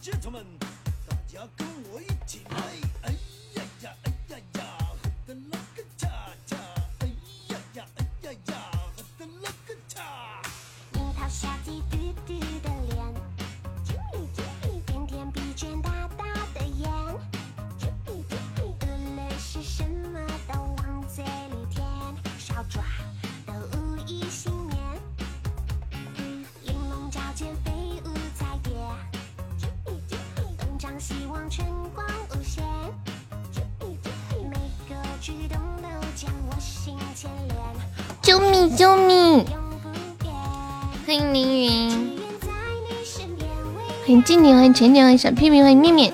gentlemen 大家跟我一起来。欢迎静宁，欢迎浅浅，欢迎小屁屁，欢迎面面。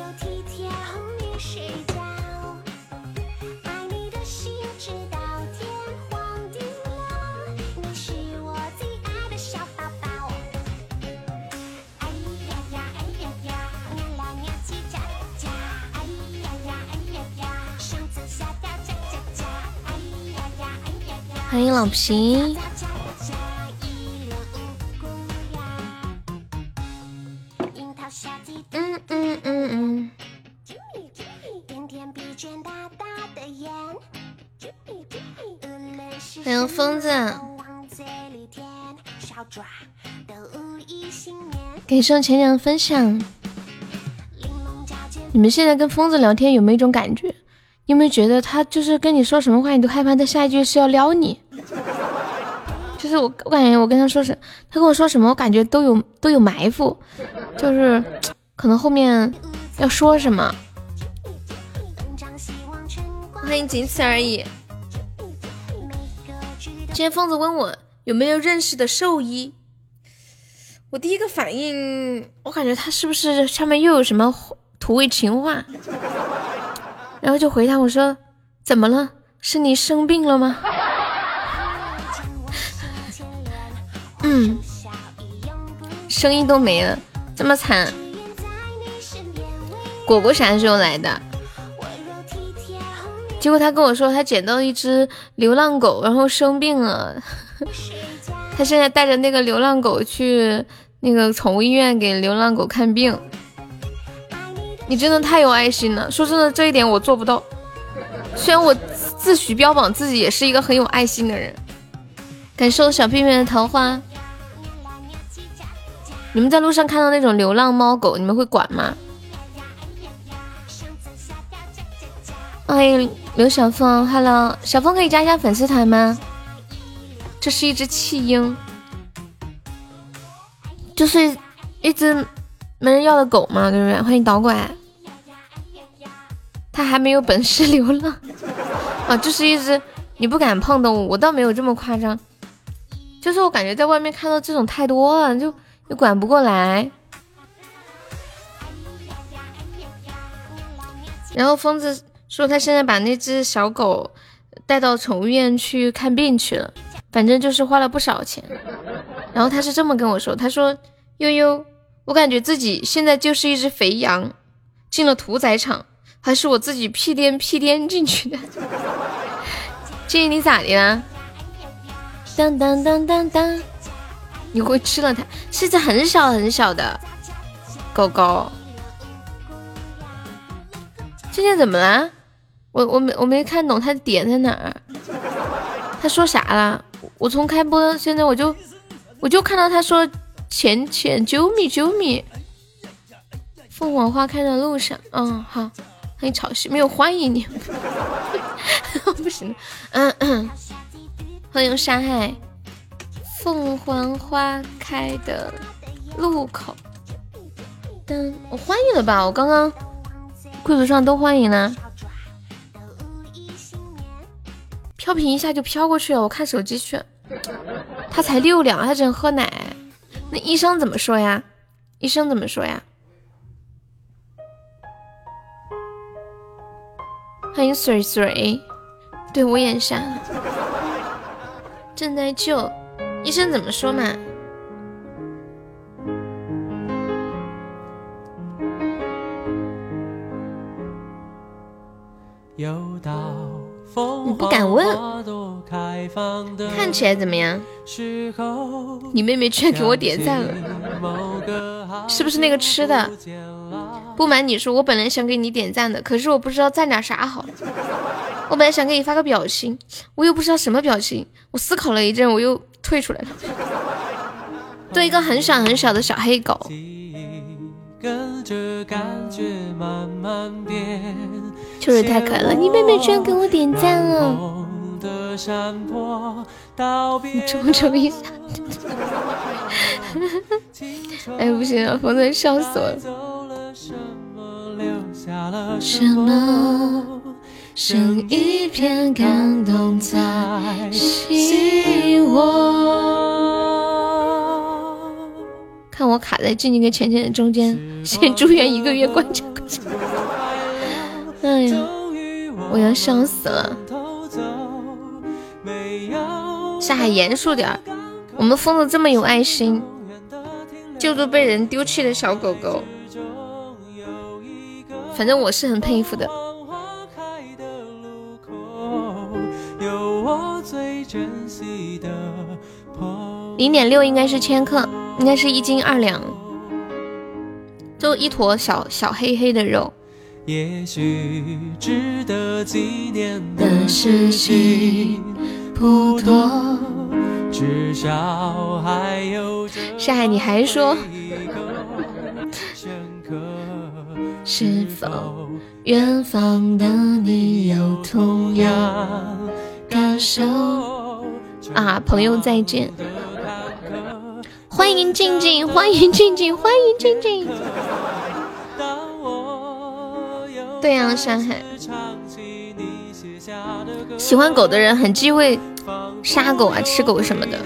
感谢浅浅的分享。你们现在跟疯子聊天有没有一种感觉？有没有觉得他就是跟你说什么话，你都害怕他下一句是要撩你？就是我，我感觉我跟他说什，他跟我说什么，我感觉都有都有埋伏，就是可能后面要说什么。欢迎仅此而已。今天疯子问我有没有认识的兽医，我第一个反应，我感觉他是不是上面又有什么土味情话？然后就回他我说，怎么了？是你生病了吗？嗯，声音都没了，这么惨。果果啥时候来的？结果他跟我说，他捡到一只流浪狗，然后生病了。他现在带着那个流浪狗去那个宠物医院给流浪狗看病。你真的太有爱心了，说真的，这一点我做不到。虽然我自诩标榜自己也是一个很有爱心的人。感受小屁屁的桃花。你们在路上看到那种流浪猫狗，你们会管吗？欢迎刘小峰，Hello，小峰可以加一下粉丝团吗？这是一只弃婴，就是一只没人要的狗嘛，对不对？欢迎导拐，他还没有本事流浪 啊，就是一只你不敢碰动物，我倒没有这么夸张，就是我感觉在外面看到这种太多了，就。又管不过来，然后疯子说他现在把那只小狗带到宠物医院去看病去了，反正就是花了不少钱。然后他是这么跟我说，他说悠悠，我感觉自己现在就是一只肥羊进了屠宰场，还是我自己屁颠屁颠进去的。建议你咋的啦？当当当当当。你会吃了它，是只很小很小的狗狗。今天怎么了？我我没我没看懂他的点在哪儿。他说啥了？我从开播到现在我就我就看到他说浅浅啾咪啾咪。凤凰花开的路上，嗯好，欢迎潮汐，没有欢迎你，不行，嗯嗯，欢迎山海。凤凰花开的路口，噔，我欢迎了吧？我刚刚柜子上都欢迎了，飘屏一下就飘过去了。我看手机去，他才六两，他只能喝奶。那医生怎么说呀？医生怎么说呀？欢迎水水，对我眼瞎，正在救。医生怎么说嘛？又到你不敢问？看起来怎么样？你妹妹居然给我点赞了，是不是那个吃的？不瞒你说，我本来想给你点赞的，可是我不知道赞点啥好。我本来想给你发个表情，我又不知道什么表情。我思考了一阵，我又退出来了。对一个很小很小的小黑狗。就是太可爱了，你妹妹居然给我点赞了。你瞅瞅一下，哎不行笑死我了。什么剩一片感动在心窝？看我卡在静静跟浅浅的中间，先住院一个月，关键关键。哎呀，我要笑死了。下海严肃点儿，我们疯子这么有爱心，救助被人丢弃的小狗狗，反正我是很佩服的。零点六应该是千克，应该是一斤二两，就一坨小小黑黑的肉。也许值得纪念的事情。不多，至少还有上海，你还说？是否远方的你有同样感受？啊，朋友再见！欢迎静静，欢迎静静，欢迎静静。对呀，上海。喜欢狗的人很忌讳杀狗啊、吃狗什么的。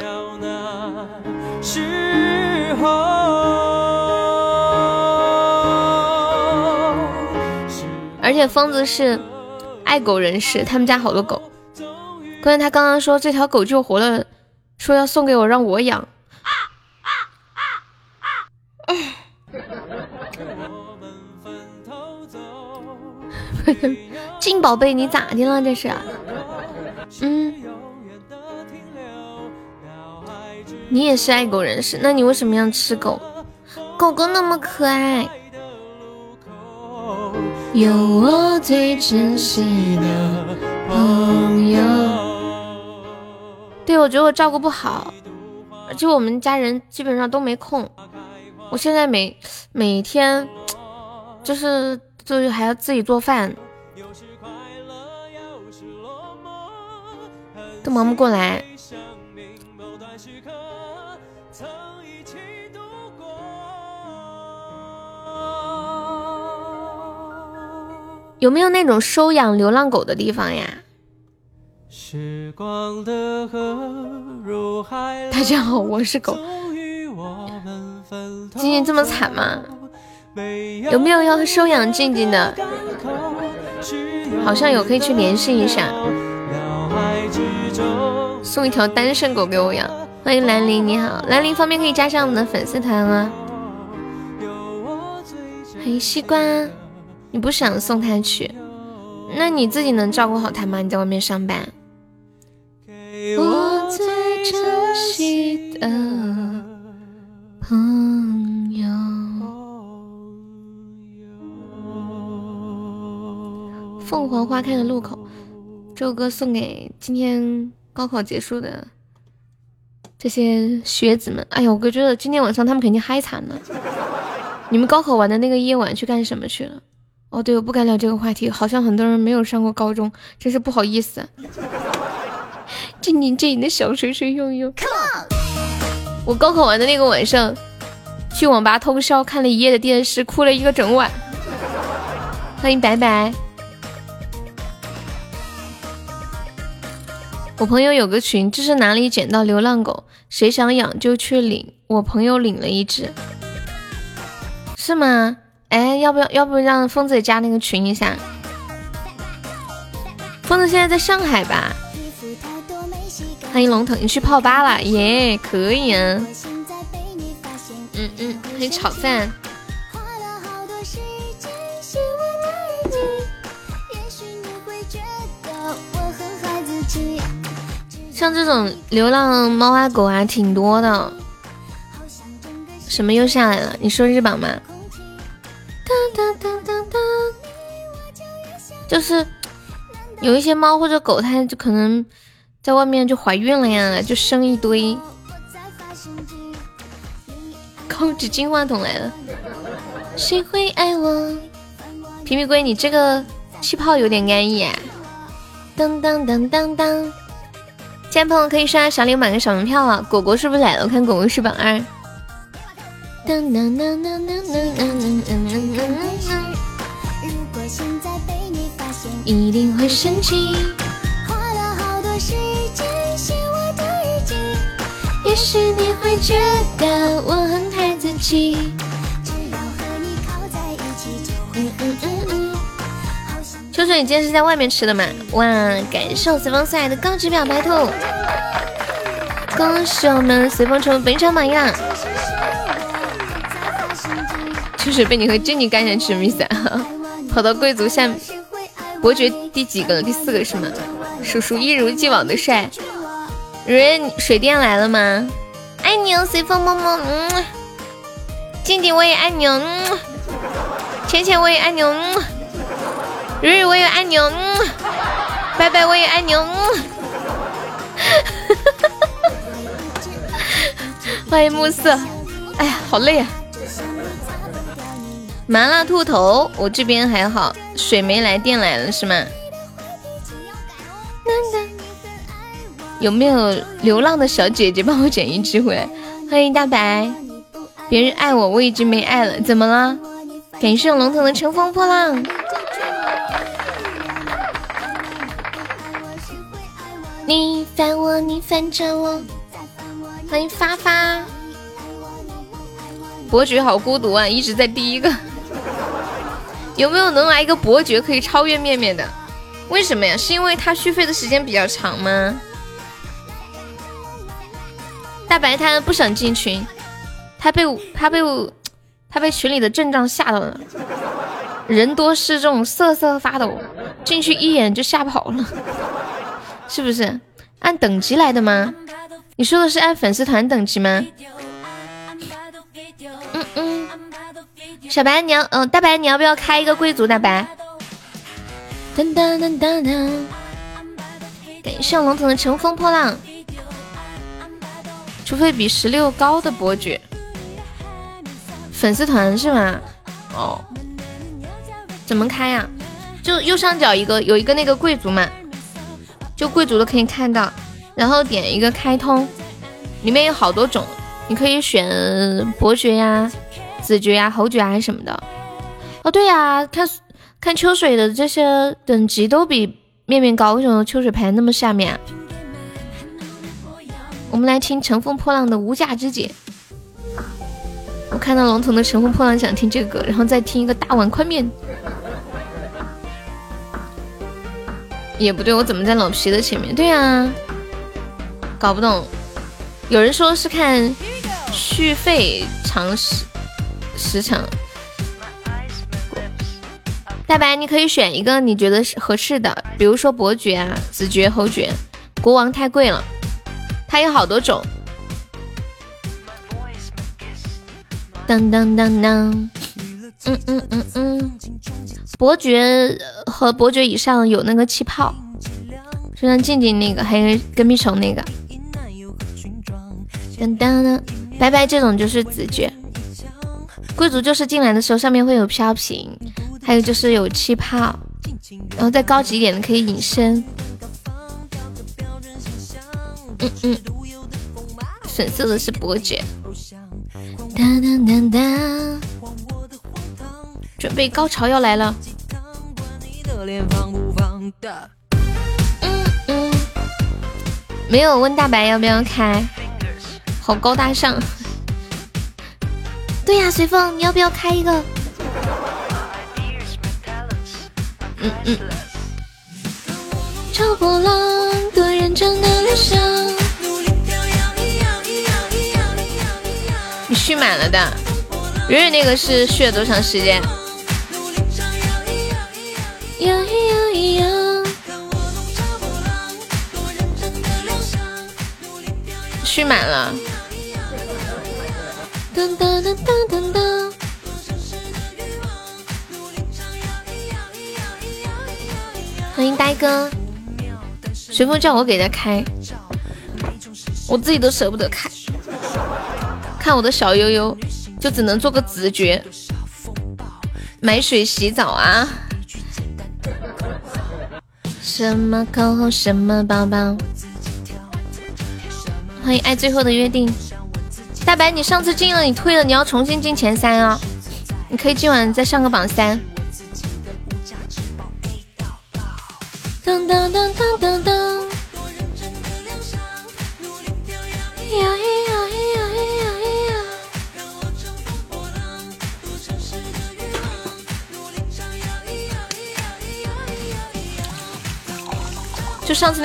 而且疯子是爱狗人士，他们家好多狗。关键他刚刚说这条狗救活了，说要送给我让我养。静宝贝，你咋的了？这是？嗯，你也是爱狗人士，那你为什么要吃狗？狗狗那么可爱，有我最珍惜的朋友。对，我觉得我照顾不好，而且我们家人基本上都没空。我现在每每天就是就是还要自己做饭。都忙不过来。有没有那种收养流浪狗的地方呀？大家好，我是狗。静静这么惨吗？有没有要收养静静的？好像有，可以去联系一下。送一条单身狗给我养，欢迎兰陵，你好，兰陵方便可以加上我们的粉丝团吗？欢迎西瓜，你不想送他去，那你自己能照顾好他吗？你在外面上班。我最珍惜的朋友。凤凰花开的路口。这首歌送给今天高考结束的这些学子们。哎呀，我觉得今天晚上他们肯定嗨惨了。你们高考完的那个夜晚去干什么去了？哦，对，我不敢聊这个话题，好像很多人没有上过高中，真是不好意思。静静静的小锤锤用用。我高考完的那个晚上，去网吧通宵看了一夜的电视，哭了一个整晚。欢迎白白。我朋友有个群，这是哪里捡到流浪狗，谁想养就去领。我朋友领了一只，是吗？哎，要不要要不让疯子也加那个群一下？疯子现在在上海吧？欢迎龙腾，你去泡吧了？耶，可以啊。嗯嗯，欢迎炒饭。像这种流浪猫啊狗啊挺多的，什么又下来了？你说日榜吗？当当当当当，就是有一些猫或者狗，它就可能在外面就怀孕了呀，就生一堆。控制金话筒来了，谁会爱我？皮皮龟，你这个气泡有点安逸。当当当当当，亲爱朋友可以刷小礼物买个小门票了。果果是不是来了？我看果果是榜二。当当当当当当当当当当。一定会生气。许你会觉得我很孩子气。只要和你靠在一起，就会嗯嗯嗯。秋水，你今天是在外面吃的吗？哇，感谢我随风送来的高级表白兔，恭喜我们随风成为本场榜样。秋水被你和珍妮干下去什么意思啊？跑到贵族下。伯爵第几个了？第四个是吗？叔叔一如既往的帅。蕊水电来了吗？爱你哦，随风么么。嗯。静静我也爱你哦。嗯。浅浅我也爱你哦。嗯。蕊蕊我也爱你哦。嗯。拜拜我也爱你哦。嗯。欢迎暮色。哎呀，好累啊。麻辣兔头，我这边还好，水没来电来了是吗？有没有流浪的小姐姐帮我捡一只回来？欢迎大白，别人爱我，我已经没爱了，怎么了？感谢龙腾的乘风破浪。你烦我，你烦着我。欢迎发发，伯爵好孤独啊，一直在第一个。有没有能来一个伯爵可以超越面面的？为什么呀？是因为他续费的时间比较长吗？大白他不想进群，他被他被他被群里的阵仗吓到了，人多势众，瑟瑟发抖，进去一眼就吓跑了，是不是？按等级来的吗？你说的是按粉丝团等级吗？嗯嗯。小白，你要嗯，大白，你要不要开一个贵族？大白，噔噔噔噔噔，感谢龙腾的乘风破浪。除非比十六高的伯爵，粉丝团是吗？哦，怎么开呀？就右上角一个有一个那个贵族嘛，就贵族的可以看到，然后点一个开通，里面有好多种，你可以选伯爵呀。子爵呀、侯爵啊什么的，哦对呀，看看秋水的这些等级都比面面高，为什么秋水排那么下面？我们来听《乘风破浪的无价之姐》。我看到龙腾的《乘风破浪》，想听这个歌，然后再听一个大碗宽面。也不对，我怎么在老皮的前面？对啊，搞不懂。有人说是看续费长时。时长，大白，你可以选一个你觉得合适的，比如说伯爵啊、子爵、侯爵，国王太贵了，它有好多种。当当当当，嗯嗯嗯嗯，伯爵和伯爵以上有那个气泡，就像静静那个，还有跟屁虫那个。当当当，拜拜，这种就是子爵。贵族就是进来的时候上面会有飘屏，还有就是有气泡，然后再高级一点的可以隐身。嗯嗯，粉色的是伯爵。当当当当，准备高潮要来了。嗯嗯，没有问大白要不要开，好高大上。对呀，随风，你要不要开一个？嗯嗯。超波浪，多认真的理想。你续满了的，蕊蕊那个是续了多长时间？续满了。噔噔噔噔噔噔。欢迎呆哥，随风叫我给他开，我自己都舍不得开。看我的小悠悠，就只能做个直觉。买水洗澡啊？什么口红？什么包包？欢迎爱最后的约定。大白，你上次进了，你退了，你要重新进前三啊！你可以今晚再上个榜三。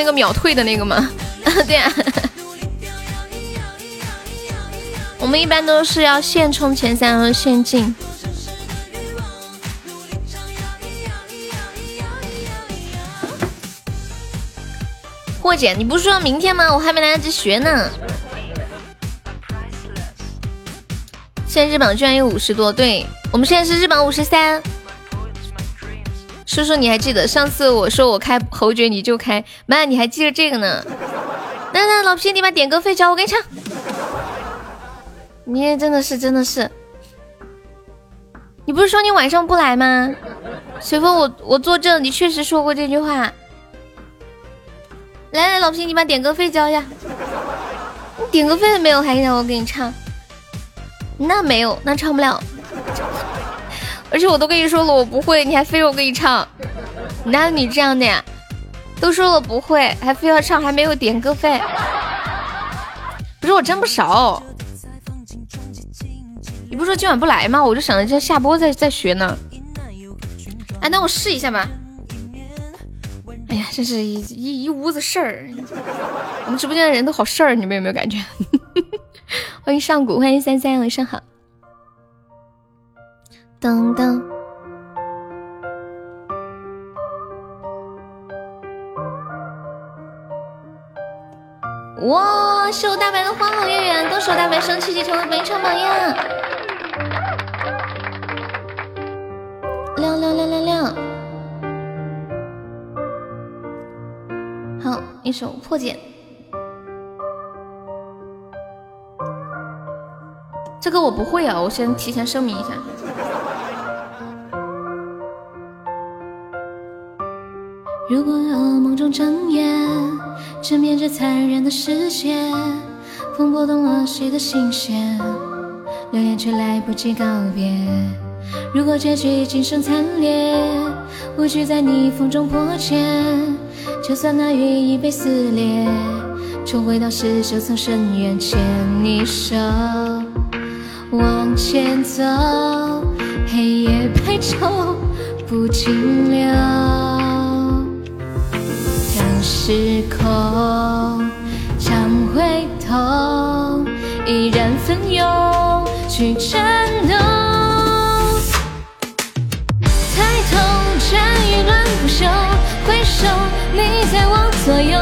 那个秒退的那个吗？对呀。我们一般都是要现充前三和现进。霍姐，你不是说明天吗？我还没来得及学呢。现在日榜居然有五十多，对我们现在是日榜五十三。叔叔，你还记得上次我说我开侯爵你就开，妈，你还记得这个呢？那那老皮，你把点歌费交我给你唱。你也真的是真的是，你不是说你晚上不来吗？随风，我我作证，你确实说过这句话。来来，老皮，你把点歌费交一下。你点歌费都没有，还让我给你唱？那没有，那唱不了。而且我都跟你说了，我不会，你还非让我给你唱？哪有你这样的呀？都说了不会，还非要唱，还没有点歌费。不是我真不熟。你不说今晚不来吗？我就想着这下播再再学呢。哎，那我试一下吧。哎呀，真是一一一屋子事儿。我们直播间的人都好事儿，你们有没有感觉？欢迎上古，欢迎三三，晚上好。等等。哇！守大白的花好月圆，恭喜大白升七级成为本场榜样。亮亮亮亮亮。好，一首破茧。这个我不会啊，我先提前声明一下。如果噩梦中睁眼，直面这残忍的世界，风拨动了谁的心弦，留恋却来不及告别。如果结局今生惨烈，无惧在逆风中破茧。就算那羽翼被撕裂，重回到十九层深渊牵你手，往前走，黑夜白昼不停留，时空想回头，依然奋勇去战斗，抬头战役乱不休，回首。你在我左右，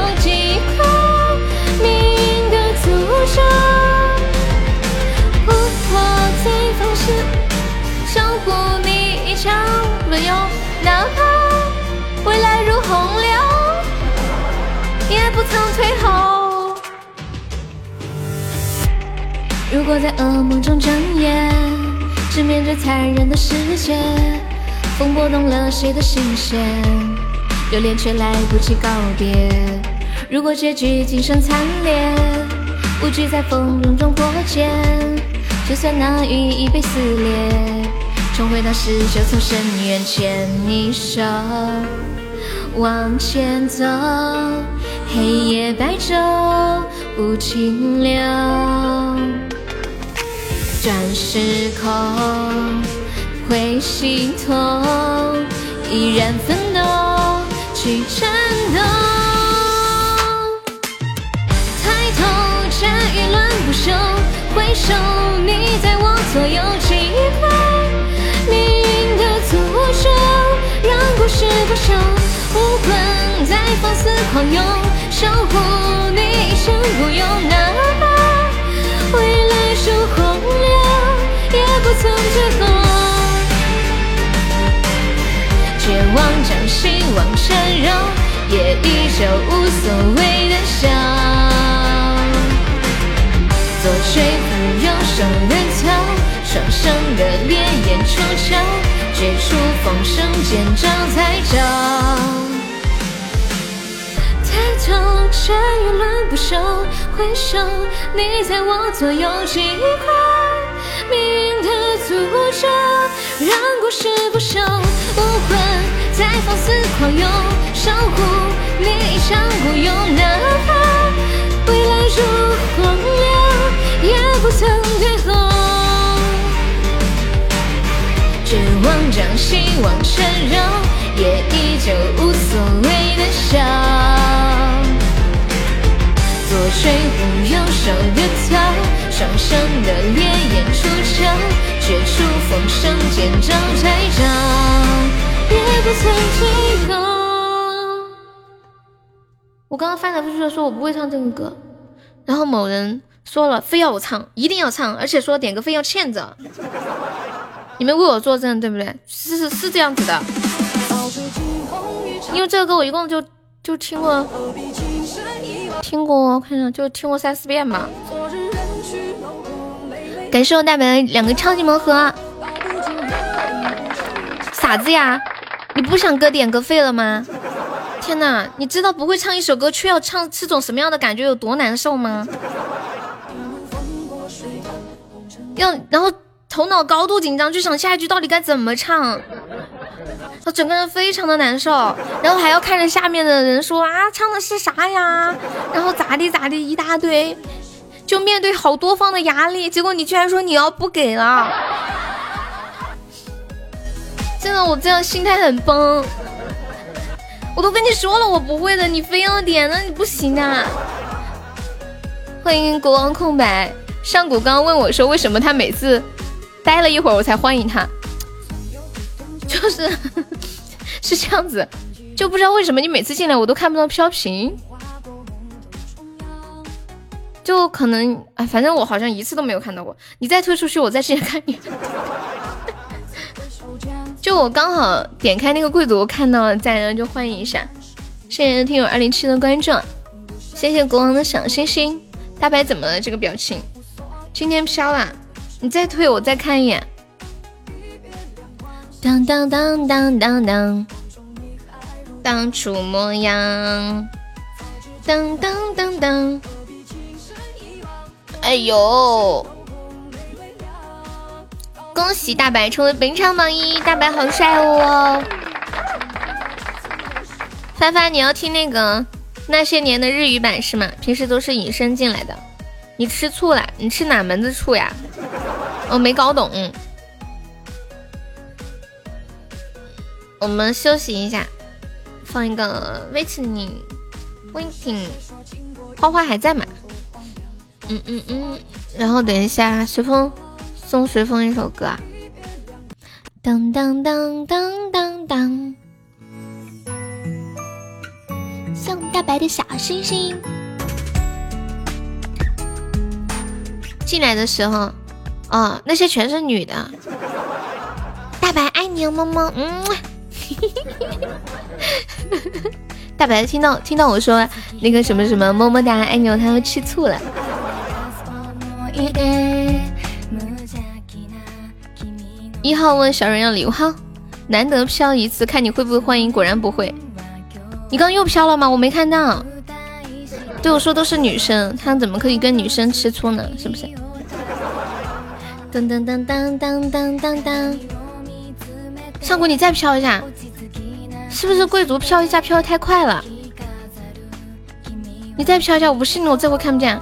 后。如果在噩梦中睁眼，直面这残忍的世界，风拨动了谁的心弦？留恋却来不及告别。如果结局仅剩惨烈，无惧在风浪中破茧。就算那羽翼被撕裂，重回到十九层深渊牵你手，往前走。黑夜白昼不停留，转时空会心痛，依然奋斗。去战斗，抬头战役乱不休，回首你在我左右，击败命运的诅咒，让故事不朽，无魂再放肆狂涌，守护你一生不用，哪怕未来是洪流。曾退后。绝望将希望缠绕，也依旧无所谓的笑。左吹拂右手的草，双生的烈焰出鞘，绝处逢生见招才招。抬头却欲论不休，回首你在我左右，几块命运的诅咒，让故事不朽。无魂在放肆狂涌，守护你一腔孤勇，哪怕未来如荒凉，也不曾退后。绝望将希望缠绕，也依旧无所谓的笑。左吹拂右手的草，双生的烈焰出鞘，绝处逢生见招拆招。我刚刚翻来覆去的说，我不会唱这个歌，然后某人说了，非要我唱，一定要唱，而且说点歌费要欠着。你们为我作证，对不对？是是是这样子的。因为这个歌我一共就就听过，听过，看一下就听过三四遍吧。感谢我大白两个超级盲盒。傻子呀！你不想哥点歌费了吗？天哪，你知道不会唱一首歌却要唱是种什么样的感觉有多难受吗？要然后头脑高度紧张，就想下一句到底该怎么唱，我整个人非常的难受，然后还要看着下面的人说啊唱的是啥呀，然后咋地咋地一大堆，就面对好多方的压力，结果你居然说你要不给了。真的，我这样心态很崩。我都跟你说了我不会的，你非要点，那你不行啊。欢迎国王空白。上古刚刚问我说，为什么他每次待了一会儿我才欢迎他？就是是这样子，就不知道为什么你每次进来我都看不到飘屏，就可能哎，反正我好像一次都没有看到过。你再退出去，我再进来看你。就我刚好点开那个贵族，看到了在呢，就欢迎一下。谢谢听友二零七的关注，谢谢国王的小星星。大白怎么了？这个表情，今天飘了。你再退，我再看一眼。当当当当当当，当初模样。当当当当，哎呦！恭喜大白成为本场榜一，大白好帅哦！发发，你要听那个那些年的日语版是吗？平时都是隐身进来的。你吃醋了？你吃哪门子醋呀？我没搞懂。我们休息一下，放一个 waiting，waiting，花花还在吗？嗯嗯嗯，然后等一下随风。送随风一首歌啊！当当当当当当，送大白的小星星。进来的时候，哦，那些全是女的。大白爱你哦，么么，嗯。大白听到听到我说那个什么什么么么哒爱你，他要吃醋了。一号问小人要礼物，哈，难得飘一次，看你会不会欢迎，果然不会。你刚又飘了吗？我没看到。对我说都是女生，他怎么可以跟女生吃醋呢？是不是？噔噔噔噔噔噔噔噔。上古你再飘一下，是不是贵族飘一下飘的太快了？你再飘一下，我不信了，我这回看不见。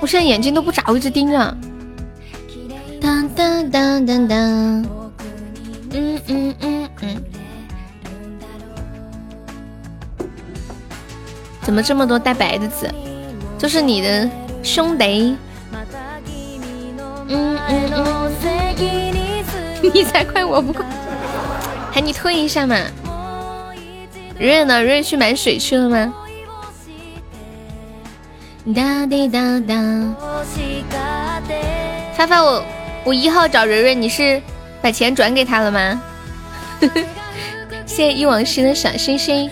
我现在眼睛都不眨，我一直盯着。当当当当当，嗯嗯嗯嗯，怎么这么多带白的字？这是你的兄弟？嗯嗯嗯，你才怪我不快，你退一下嘛。瑞呢？瑞去买水去了吗？哒滴哒哒。发发我我一号找蕊蕊，你是把钱转给他了吗？谢谢一往昔的小星星，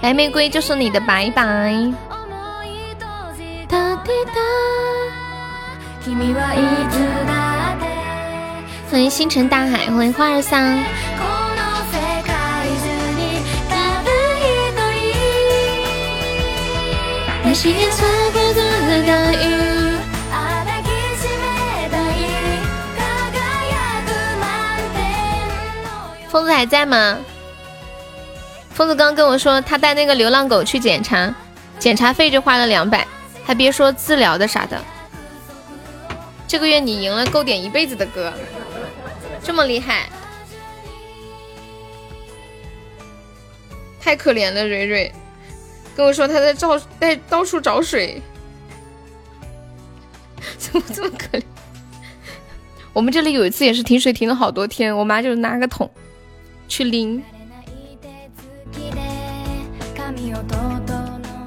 白玫瑰就是你的拜拜。欢迎星辰大海，欢迎花儿香。疯子还在吗？疯子刚跟我说，他带那个流浪狗去检查，检查费就花了两百，还别说治疗的啥的。这个月你赢了，够点一辈子的歌，这么厉害，太可怜了，蕊蕊。跟我说他在找在到处找水，怎么这么可怜？我们这里有一次也是停水停了好多天，我妈就拿个桶去拎。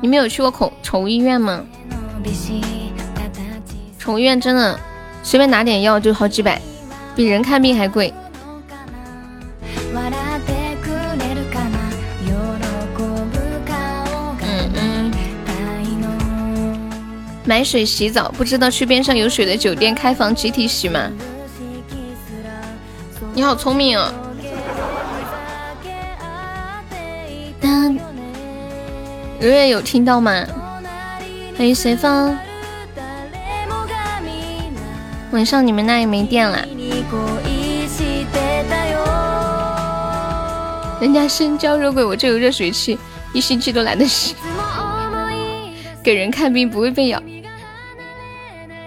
你们有去过宠宠物医院吗？宠物医院真的随便拿点药就好几百，比人看病还贵。买水洗澡，不知道去边上有水的酒店开房集体洗吗？你好聪明哦！蕊蕊有听到吗？欢迎随风。晚上你们那也没电了？人家深交热鬼，我这有热水器，一星期都懒得洗。给人看病不会被咬。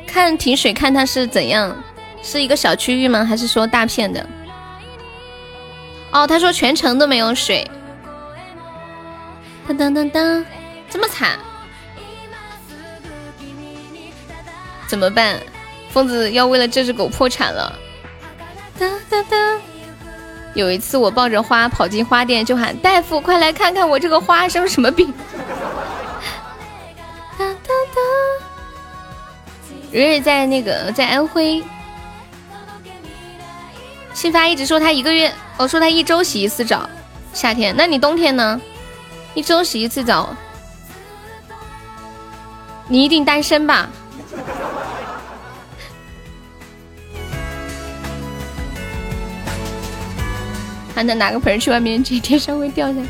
看停水，看它是怎样，是一个小区域吗？还是说大片的？哦，他说全程都没有水。当当当当，这么惨，怎么办？疯子要为了这只狗破产了。哒哒哒，有一次我抱着花跑进花店，就喊大夫，快来看看我这个花生什么病。当当当。蕊蕊在那个在安徽，新发一直说他一个月，我说他一周洗一次澡，夏天，那你冬天呢？一周洗一次澡，你一定单身吧？还能拿个盆去外面捡，天上会掉下来。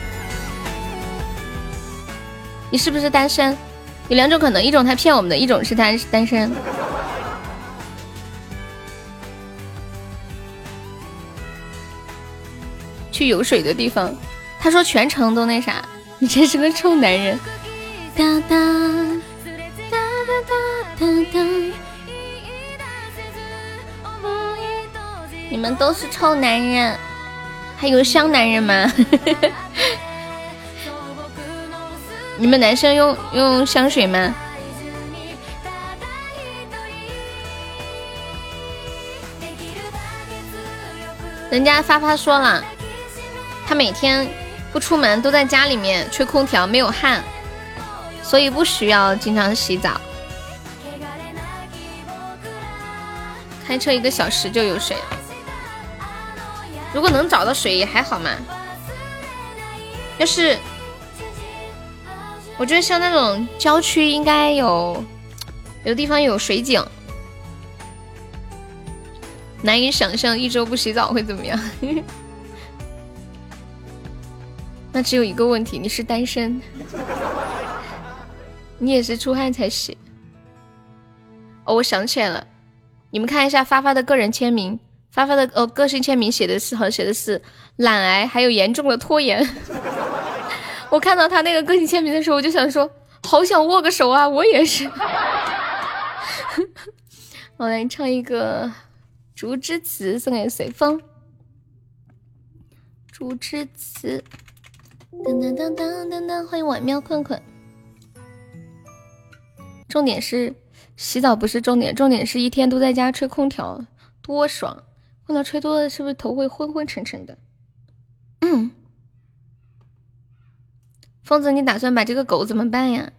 你是不是单身？有两种可能，一种他骗我们的，一种是他单身。去有水的地方，他说全程都那啥，你真是个臭男人。哒哒哒哒哒哒，你们都是臭男人，还有香男人吗？你们男生用用香水吗？人家发发说了，他每天不出门都在家里面吹空调，没有汗，所以不需要经常洗澡。开车一个小时就有水了，如果能找到水也还好嘛。要是。我觉得像那种郊区应该有，有地方有水井。难以想象一周不洗澡会怎么样。那只有一个问题，你是单身，你也是出汗才洗。哦，我想起来了，你们看一下发发的个人签名，发发的哦个性签名写的是好像写的是懒癌，还有严重的拖延。我看到他那个个性签名的时候，我就想说，好想握个手啊！我也是。我来唱一个《竹之词》，送给随风。竹之词，噔噔噔噔噔噔，欢迎晚喵困困。重点是洗澡不是重点，重点是一天都在家吹空调，多爽！空调吹多了，是不是头会昏昏沉沉的？嗯。疯子，你打算把这个狗怎么办呀？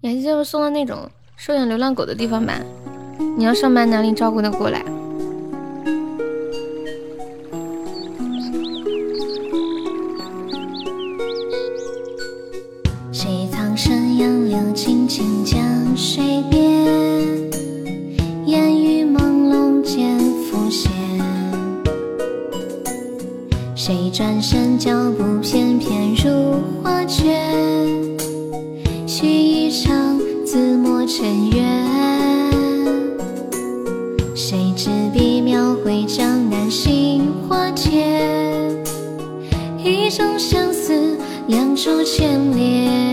你还是送到那种收养流浪狗的地方吧。你要上班，哪里照顾得过来？脚步翩翩如画卷？须一场自墨尘缘。谁执笔描绘江南杏花天？一种相思，两处牵连。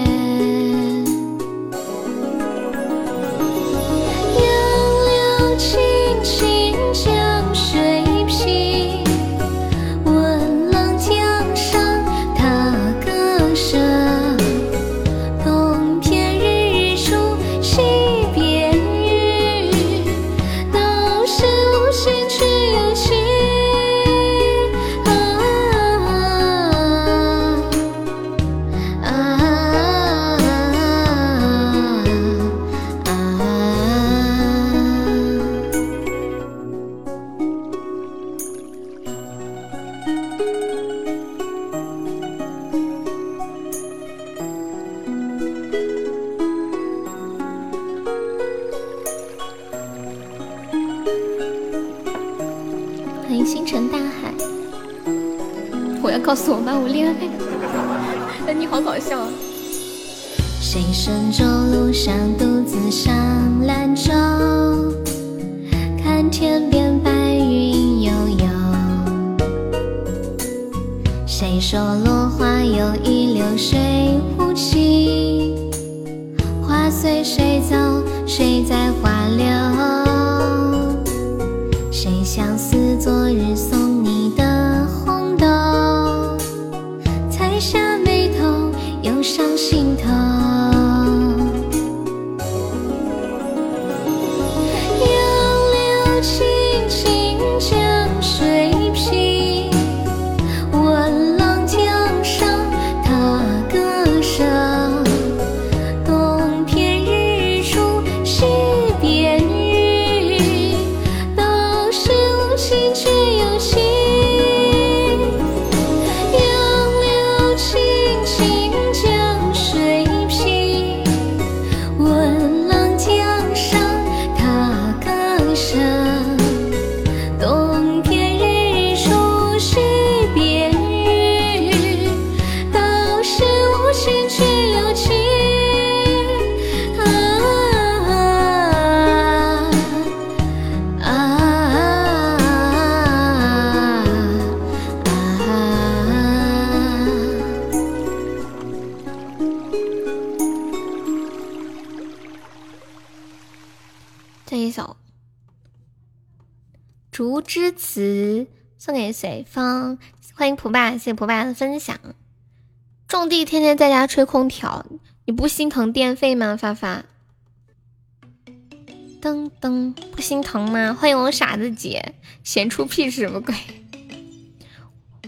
之词》送给随风，欢迎蒲爸，谢谢蒲爸的分享。种地天天在家吹空调，你不心疼电费吗？发发，噔噔，不心疼吗？欢迎我傻子姐，闲出屁是什么鬼？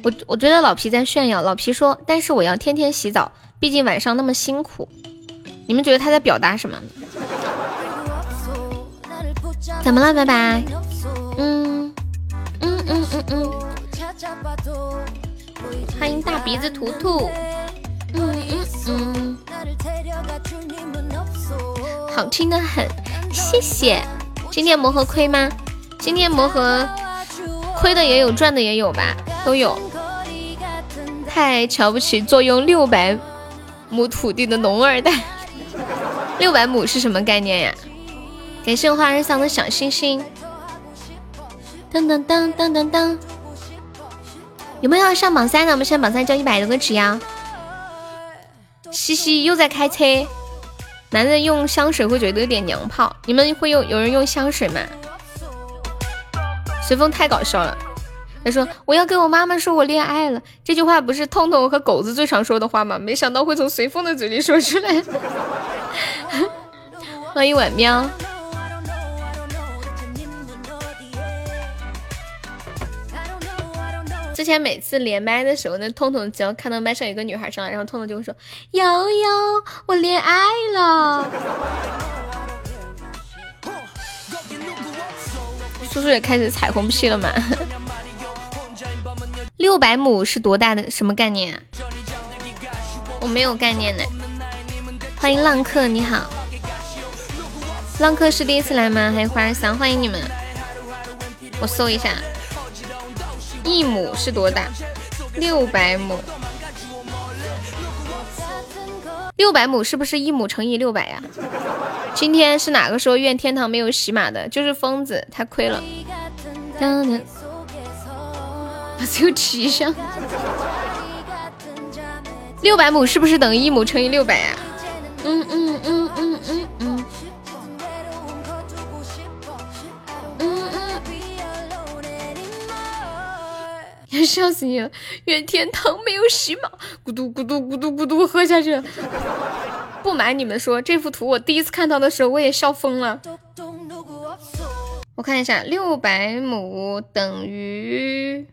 我我觉得老皮在炫耀。老皮说，但是我要天天洗澡，毕竟晚上那么辛苦。你们觉得他在表达什么？怎么了，拜拜？嗯嗯嗯嗯，欢迎大鼻子图图。嗯嗯嗯，好听的很，谢谢。今天魔盒亏吗？今天魔盒亏的也有，赚的也有吧，都有。太瞧不起坐拥六百亩土地的农二代。六百亩是什么概念呀？感谢花儿桑的小星星。噔噔噔噔噔噔，有没有要上榜三的？我们现在榜三交一百多个值呀。嘻嘻又在开车，男人用香水会觉得有点娘炮，你们会用有人用香水吗？随风太搞笑了，他说我要跟我妈妈说我恋爱了，这句话不是痛痛和狗子最常说的话吗？没想到会从随风的嘴里说出来。欢迎晚喵。之前每次连麦的时候，那彤彤只要看到麦上有个女孩上来，然后彤彤就会说：“瑶瑶，我恋爱了。”叔叔也开始彩虹屁了嘛？六百亩是多大的？什么概念？我没有概念呢。欢迎浪客，你好。浪客是第一次来吗？还有花儿香，欢迎你们。我搜一下。一亩是多大？六百亩。六百亩是不是一亩乘以六百呀？今天是哪个说愿天堂没有喜马的？就是疯子，太亏了。只有七箱。六百亩是不是等于一亩乘以六百呀？嗯嗯嗯嗯嗯嗯。嗯笑死你了！愿天堂没有喜马，咕嘟咕嘟咕嘟咕嘟喝下去。不瞒你们说，这幅图我第一次看到的时候，我也笑疯了。我看一下，六百亩等于。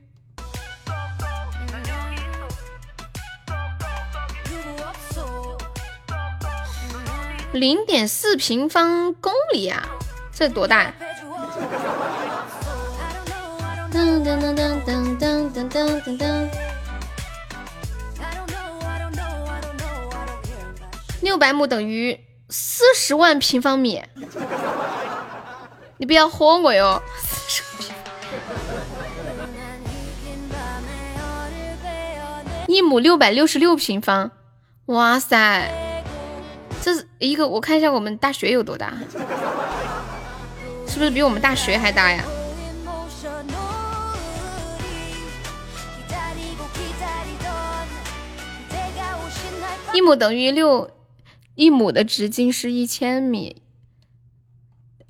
零点四平方公里啊，这多大？噔噔噔噔噔噔噔噔噔。六百亩等于四十万平方米，你不要唬我哟！一亩六百六十六平方，哇塞！这是一个，我看一下我们大学有多大，是不是比我们大学还大呀？一亩等于六，一亩的直径是一千米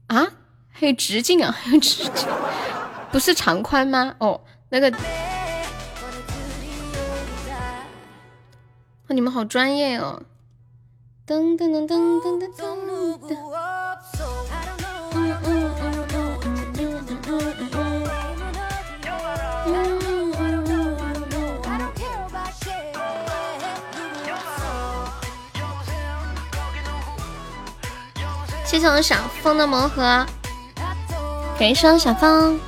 啊？还有直径啊？还有直径，不是长宽吗？哦，那个，你们好专业哦。噔噔噔噔噔噔噔。谢谢我小风的魔盒，感谢我小风。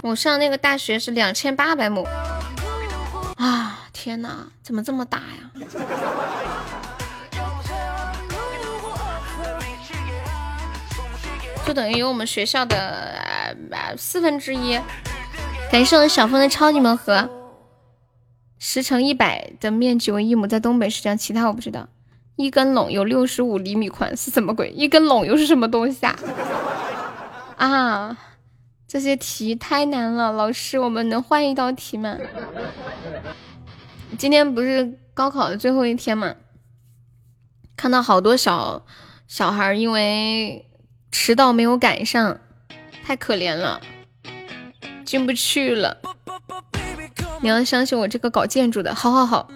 我上那个大学是两千八百亩啊。天哪，怎么这么大呀？就等于有我们学校的四分之一。感谢我小峰的超级盲盒，十乘一百的面积为一亩，在东北是这样，其他我不知道。一根垄有六十五厘米宽，是什么鬼？一根垄又是什么东西啊？啊，这些题太难了，老师，我们能换一道题吗？今天不是高考的最后一天嘛？看到好多小小孩因为迟到没有赶上，太可怜了，进不去了。你要相信我这个搞建筑的，好好好。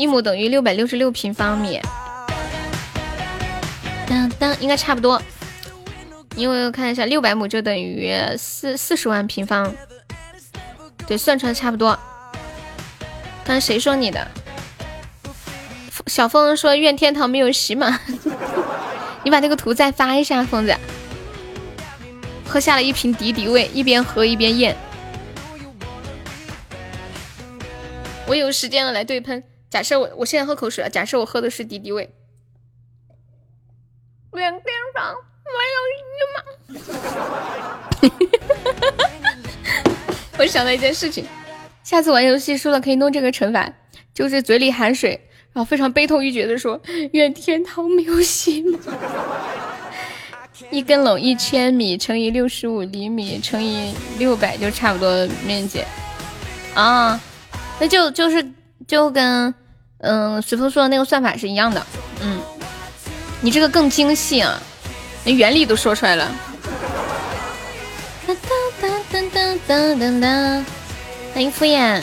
一亩等于六百六十六平方米，当当应该差不多。因为我看一下，六百亩就等于四四十万平方，对，算出来差不多。刚谁说你的？小峰说愿天堂没有喜马，你把那个图再发一下，疯子。喝下了一瓶敌敌畏，一边喝一边咽。我有时间了来对喷。假设我我现在喝口水了，假设我喝的是敌敌畏。愿天堂没有喜马。我想到一件事情。下次玩游戏输了可以弄这个惩罚，就是嘴里含水，然后非常悲痛欲绝的说：“愿天堂没有喜马。”一根垄一千米乘以六十五厘米乘以六百就差不多面积啊，那就就是就跟嗯随风说的那个算法是一样的，嗯，你这个更精细啊，连原理都说出来了。欢迎敷衍，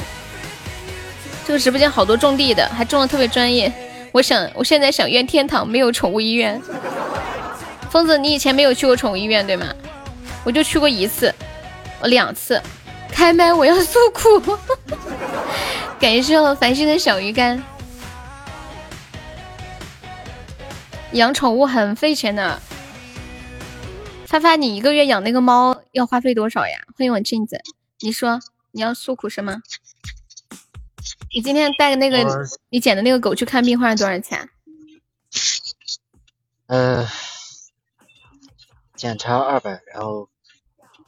这个直播间好多种地的，还种的特别专业。我想，我现在想怨天堂没有宠物医院。疯子，你以前没有去过宠物医院对吗？我就去过一次，我两次。开麦，我要诉苦。感谢我繁星的小鱼干。养宠物很费钱的。发发，你一个月养那个猫要花费多少呀？欢迎我镜子，你说你要诉苦什么？你今天带那个你捡的那个狗去看病花了多少钱？呃，检查二百，然后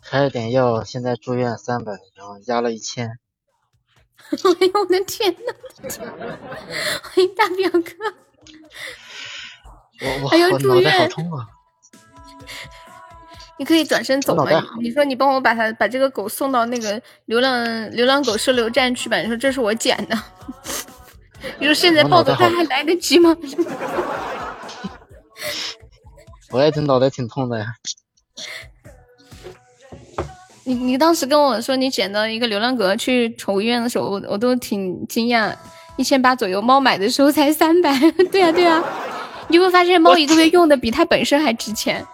开了点药，现在住院三百，然后压了一千。哎呦我的天呐！欢迎大表哥。我我还要我脑袋住院好痛啊！你可以转身走吗我脑袋好？你说你帮我把它把这个狗送到那个流浪流浪狗收留站去吧。你说这是我捡的。你说现在抱走它还来得及吗？我也挺脑袋挺痛的呀。你你当时跟我说你捡到一个流浪狗去宠物医院的时候，我我都挺惊讶，一千八左右，猫买的时候才三百。对呀、对呀、你就会发现猫一个月用的比它本身还值钱。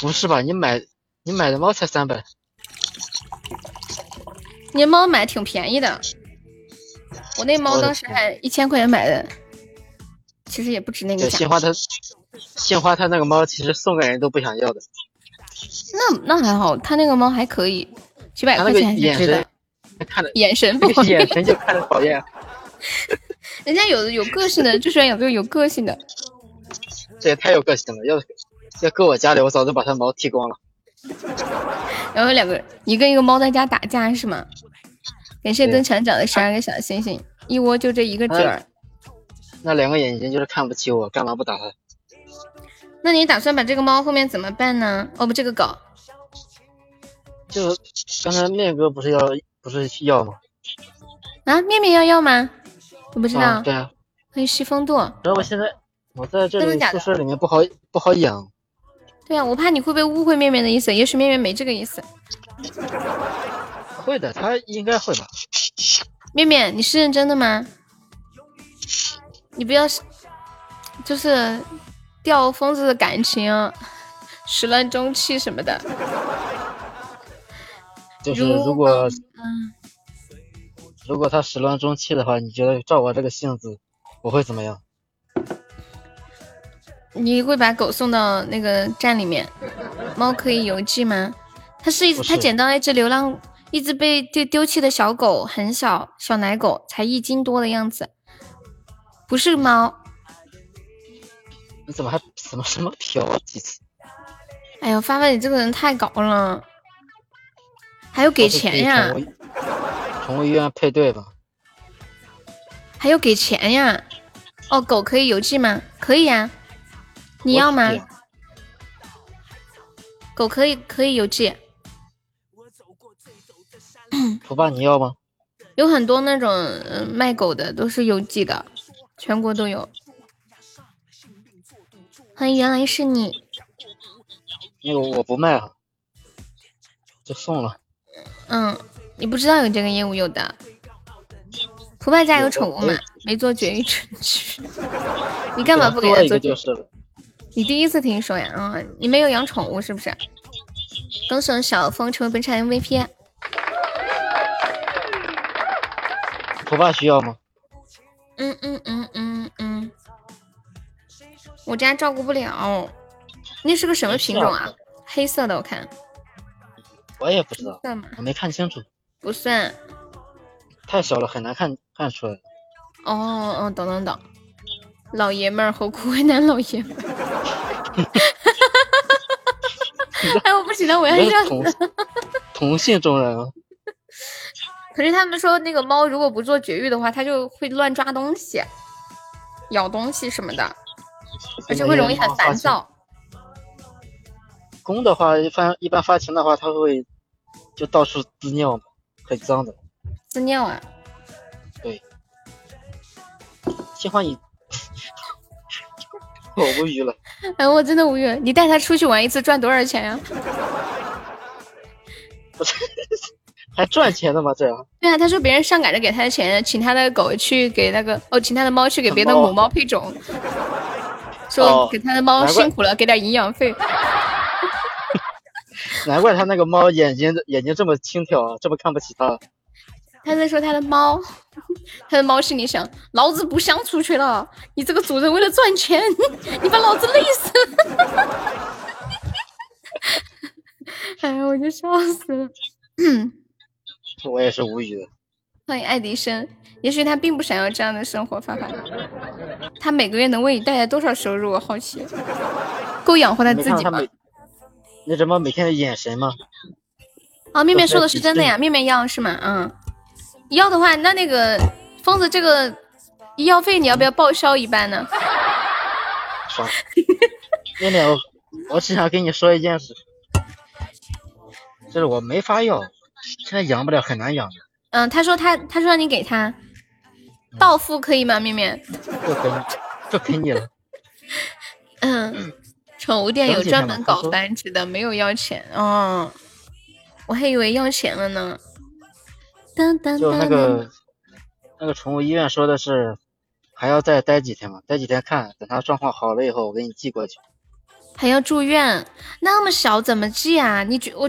不是吧？你买你买的猫才三百，你猫买挺便宜的，我那猫当时还一千块钱买的，其实也不值那个对，价。杏花它鲜花它那个猫其实送给人都不想要的，那那还好，它那个猫还可以，几百块钱还是眼神值的。看着眼神不好眼神就看着讨厌。人家有的有个性的，就喜欢养这种有个性的。这也太有个性了，要要搁我家里，我早就把它毛剃光了。然后两个一个一个猫在家打架是吗？感谢对登船长的十二个小星星，一窝就这一个褶儿。那两个眼睛就是看不起我，干嘛不打它？那你打算把这个猫后面怎么办呢？哦不，这个狗就刚才面哥不是要不是要吗？啊，面面要要吗？我不知道。啊，对啊。欢迎西风渡。然后我现在我在这里宿舍里面不好不好养，对啊，我怕你会不会误会面面的意思，也许面面没这个意思。会的，他应该会吧？面面，你是认真的吗？你不要是就是掉疯子的感情，始乱终弃什么的。就是如如果嗯，如果他始乱终弃的话，你觉得照我这个性子，我会怎么样？你会把狗送到那个站里面？猫可以邮寄吗？他是一不是他捡到了一只流浪，一只被丢丢弃的小狗，很小小奶狗，才一斤多的样子，不是猫。你怎么还什么什么嫖几次？哎呦，发发你这个人太搞了，还要给钱呀，宠物医院配对吧？还要给钱呀。哦，狗可以邮寄吗？可以呀。你要吗狗可以可以邮寄，图爸你要吗？有很多那种呃卖狗的都是邮寄的，全国都有。欢迎原来是你，那个我不卖了，就送了。嗯，你不知道有这个业务有的。图爸家有宠物吗？没做绝育程序，你干嘛不给多一他做绝育？个就是。你第一次听说呀？啊、你没有养宠物是不是？恭喜我小峰成为本场 MVP。图爸需要吗？嗯嗯嗯嗯嗯，我家照顾不了。那是个什么品种啊？黑色的，我看我也不知道？我没看清楚，不算。太小了，很难看看出来。哦哦，懂懂懂。老爷们儿何苦为难老爷们儿？哎，我不行了，我要笑你这是同同性中人啊！可是他们说那个猫如果不做绝育的话，它就会乱抓东西、咬东西什么的，而且会容易很烦躁。公的话，一般一般发情的话，它会就到处滋尿嘛，很脏的。滋尿啊！对，新欢你，我无语了。哎，我真的无语。你带他出去玩一次赚多少钱呀、不是，还赚钱的吗？这样对啊，他说别人上赶着给他的钱，请他的狗去给那个哦，请他的猫去给别的母猫配种，说哦给他的猫辛苦了，给点营养费。难怪他那个猫眼睛眼睛这么轻佻啊，这么看不起他。他在说他的猫，他的猫心里想：老子不想出去了，你这个主人为了赚钱，你把老子累死了。哎呀，我就笑死了。我也是无语。欢迎爱迪生，也许他并不想要这样的生活，发发。他每个月能为你带来多少收入？我好奇，够养活他自己吗？你怎么每天的眼神吗？啊，面面说的是真的呀，面面要是吗？嗯，要的话，那那个疯子这个医药费你要不要报销一半呢？爽。面面，我我只想跟你说一件事，就是我没法要，现在养不了，很难养。嗯，他说他他说让你给他到付可以吗？面面，就给你，就给你了。嗯，宠物店有专门搞繁殖的，没有要钱。哦。我还以为要钱了呢。就那个那个宠物医院说的是还要再待几天嘛，待几天看，等它状况好了以后，我给你寄过去。还要住院？那么小怎么寄啊？你觉我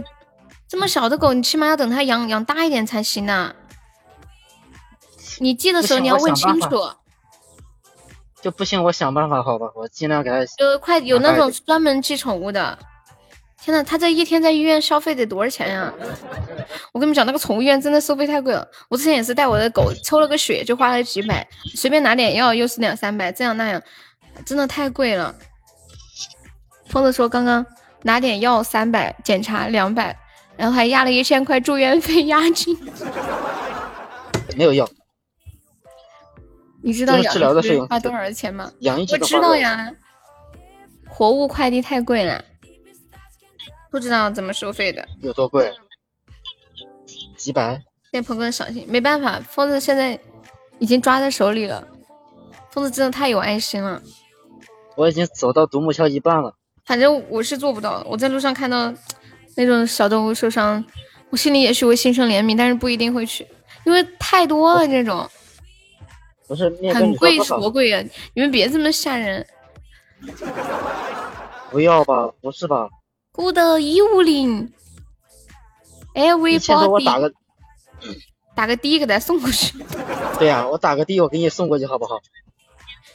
这么小的狗，你起码要等它养养大一点才行呢。你寄的时候你要问清楚。就不行，我想办法，好吧，我尽量给他。有快有那种专门寄宠物的。天呐，他这一天在医院消费得多少钱呀？我跟你们讲，那个宠物医院真的收费太贵了。我之前也是带我的狗抽了个血，就花了几百，随便拿点药又是两三百，这样那样，真的太贵了。疯子说刚刚拿点药三百，检查两百，然后还压了一千块住院费押金。没有药。你知道养一只花多少钱吗？养一只我知道呀。活物快递太贵了。不知道怎么收费的，有多贵？几百。谢鹏哥的赏心，没办法，疯子现在已经抓在手里了。疯子真的太有爱心了。我已经走到独木桥一半了。反正我是做不到。我在路上看到那种小动物受伤，我心里也许会心生怜悯，但是不一定会去，因为太多了这种。不是，很贵是多贵啊！你们别这么吓人。不要吧？不是吧？good 一五零，everybody，我打个打个的给他送过去。对呀，我打个的，我给你送过去好不好？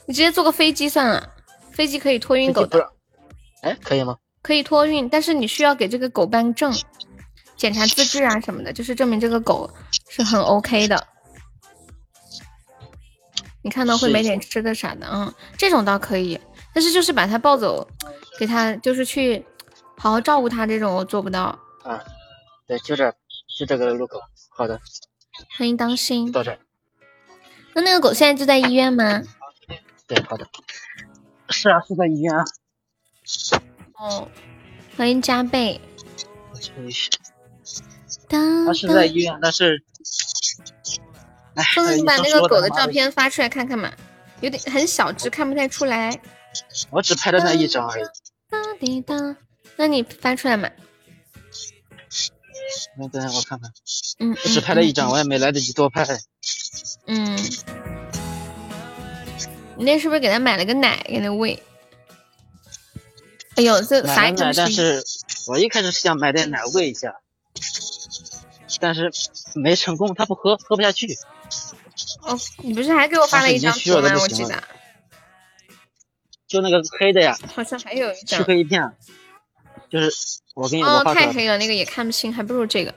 你直接坐个飞机算了，飞机可以托运狗的。哎，可以吗？可以托运，但是你需要给这个狗办证，检查资质啊什么的，就是证明这个狗是很 OK 的。你看到会买点吃的啥的，嗯，这种倒可以，但是就是把它抱走，给它就是去。好好照顾它，这种我做不到。啊，对，就这，就这个路口。好的，欢迎当心。到这。那那个狗现在就在医院吗？对，好的。是啊，是在医院啊。哦，欢迎加倍。他是在医院，但是。凤子，你把那个狗的照片发出来看看嘛，有点很小只，看不太出来。我只拍了那一张而已。那你发出来嘛？那等下我看看。嗯。我只拍了一张，我也没来得及多拍。嗯。你那是不是给他买了个奶给他喂？哎呦，这啥奶？但是我一开始是想买点奶喂一下，但是没成功，他不喝，喝不下去。哦，你不是还给我发了一张图吗？我记得。就那个黑的呀。好像还有一张。吃黑一片。就是我给你哦，太黑了，那个也看不清，还不如这个。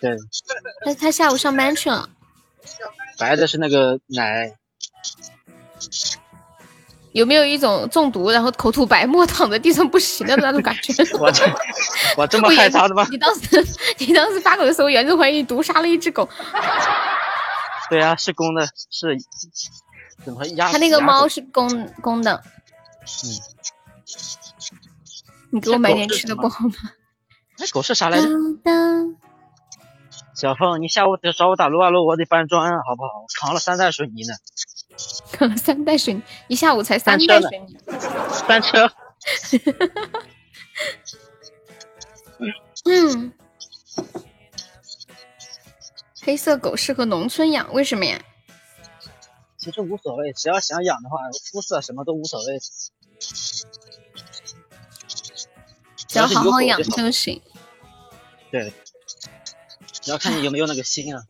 对。他他下午上班去了。白的是那个奶。有没有一种中毒，然后口吐白沫，躺在地上不行的那种感觉？我这我这么害臊的吗？你当时 你当时发狗的时候，严重怀疑毒杀了一只狗。对啊，是公的，是怎么压？它那个猫是公公的。嗯。你给我买点吃的不好吗？那狗是啥来着？小凤，你下午得找我打撸啊撸，我得搬砖，好不好？扛了三袋水泥呢。扛了三袋水泥，一下午才三袋水泥。三车。嗯。黑色狗适合农村养，为什么呀？其实无所谓，只要想养的话，肤色什么都无所谓。只要好好养就行。对，只要看你有没有那个心啊。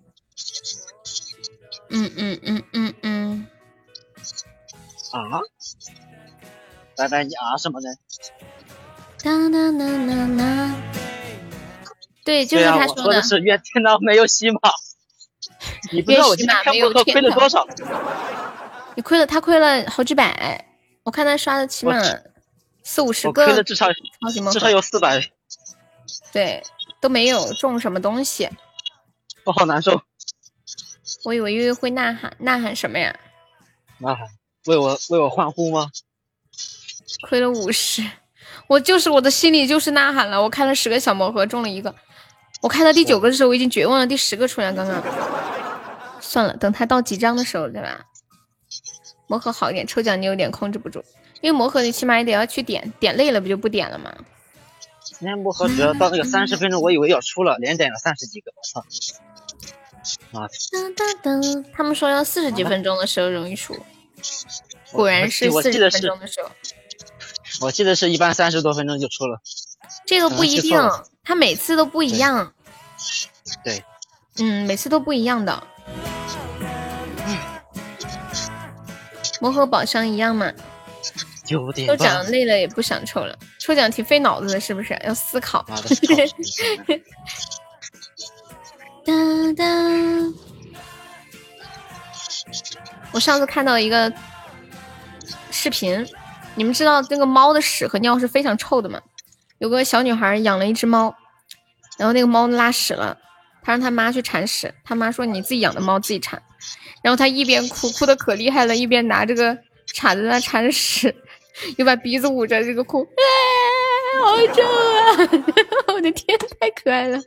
嗯嗯嗯嗯嗯。啊？拜拜，你啊什么呢？哒哒哒哒哒。对，就是他说的。我说的是愿天堂没有喜马。你不知道我今天开播课亏了多少？你亏了，他亏了好几百。我看他刷的起码四五十个。亏了至少至少有四百。对，都没有中什么东西。我好难受。我以为悠悠会呐喊，呐喊什么呀？呐喊，为我为我欢呼吗？亏了五十，我就是我的心里就是呐喊了。我开了十个小魔盒，中了一个。我开到第九个的时候，我已经绝望了。第十个出来，刚刚。算了，等他到几张的时候，对吧？魔盒好一点，抽奖你有点控制不住，因为魔盒你起码也得要去点，点累了不就不点了吗？今天魔盒只要到那个三十分钟，我以为要出了，连点了三十几个，我操！啊！他们说要四十几分钟的时候容易出，果然是四十几分钟的时候。我记得是一般三十多分钟就出了。这个不一定，他每次都不一样。对。嗯，每次都不一样的。魔盒宝箱一样嘛？九点。抽奖累了也不想抽了，抽奖挺费脑子的，是不是？要思考。哒哒。我上次看到一个视频，你们知道那个猫的屎和尿是非常臭的吗？有个小女孩养了一只猫，然后那个猫拉屎了，她让她妈去铲屎，她妈说你自己养的猫自己铲，然后他一边哭哭的可厉害了，一边拿这个铲子在铲屎，又把鼻子捂着这个哭，好重啊！我的天，太可爱了。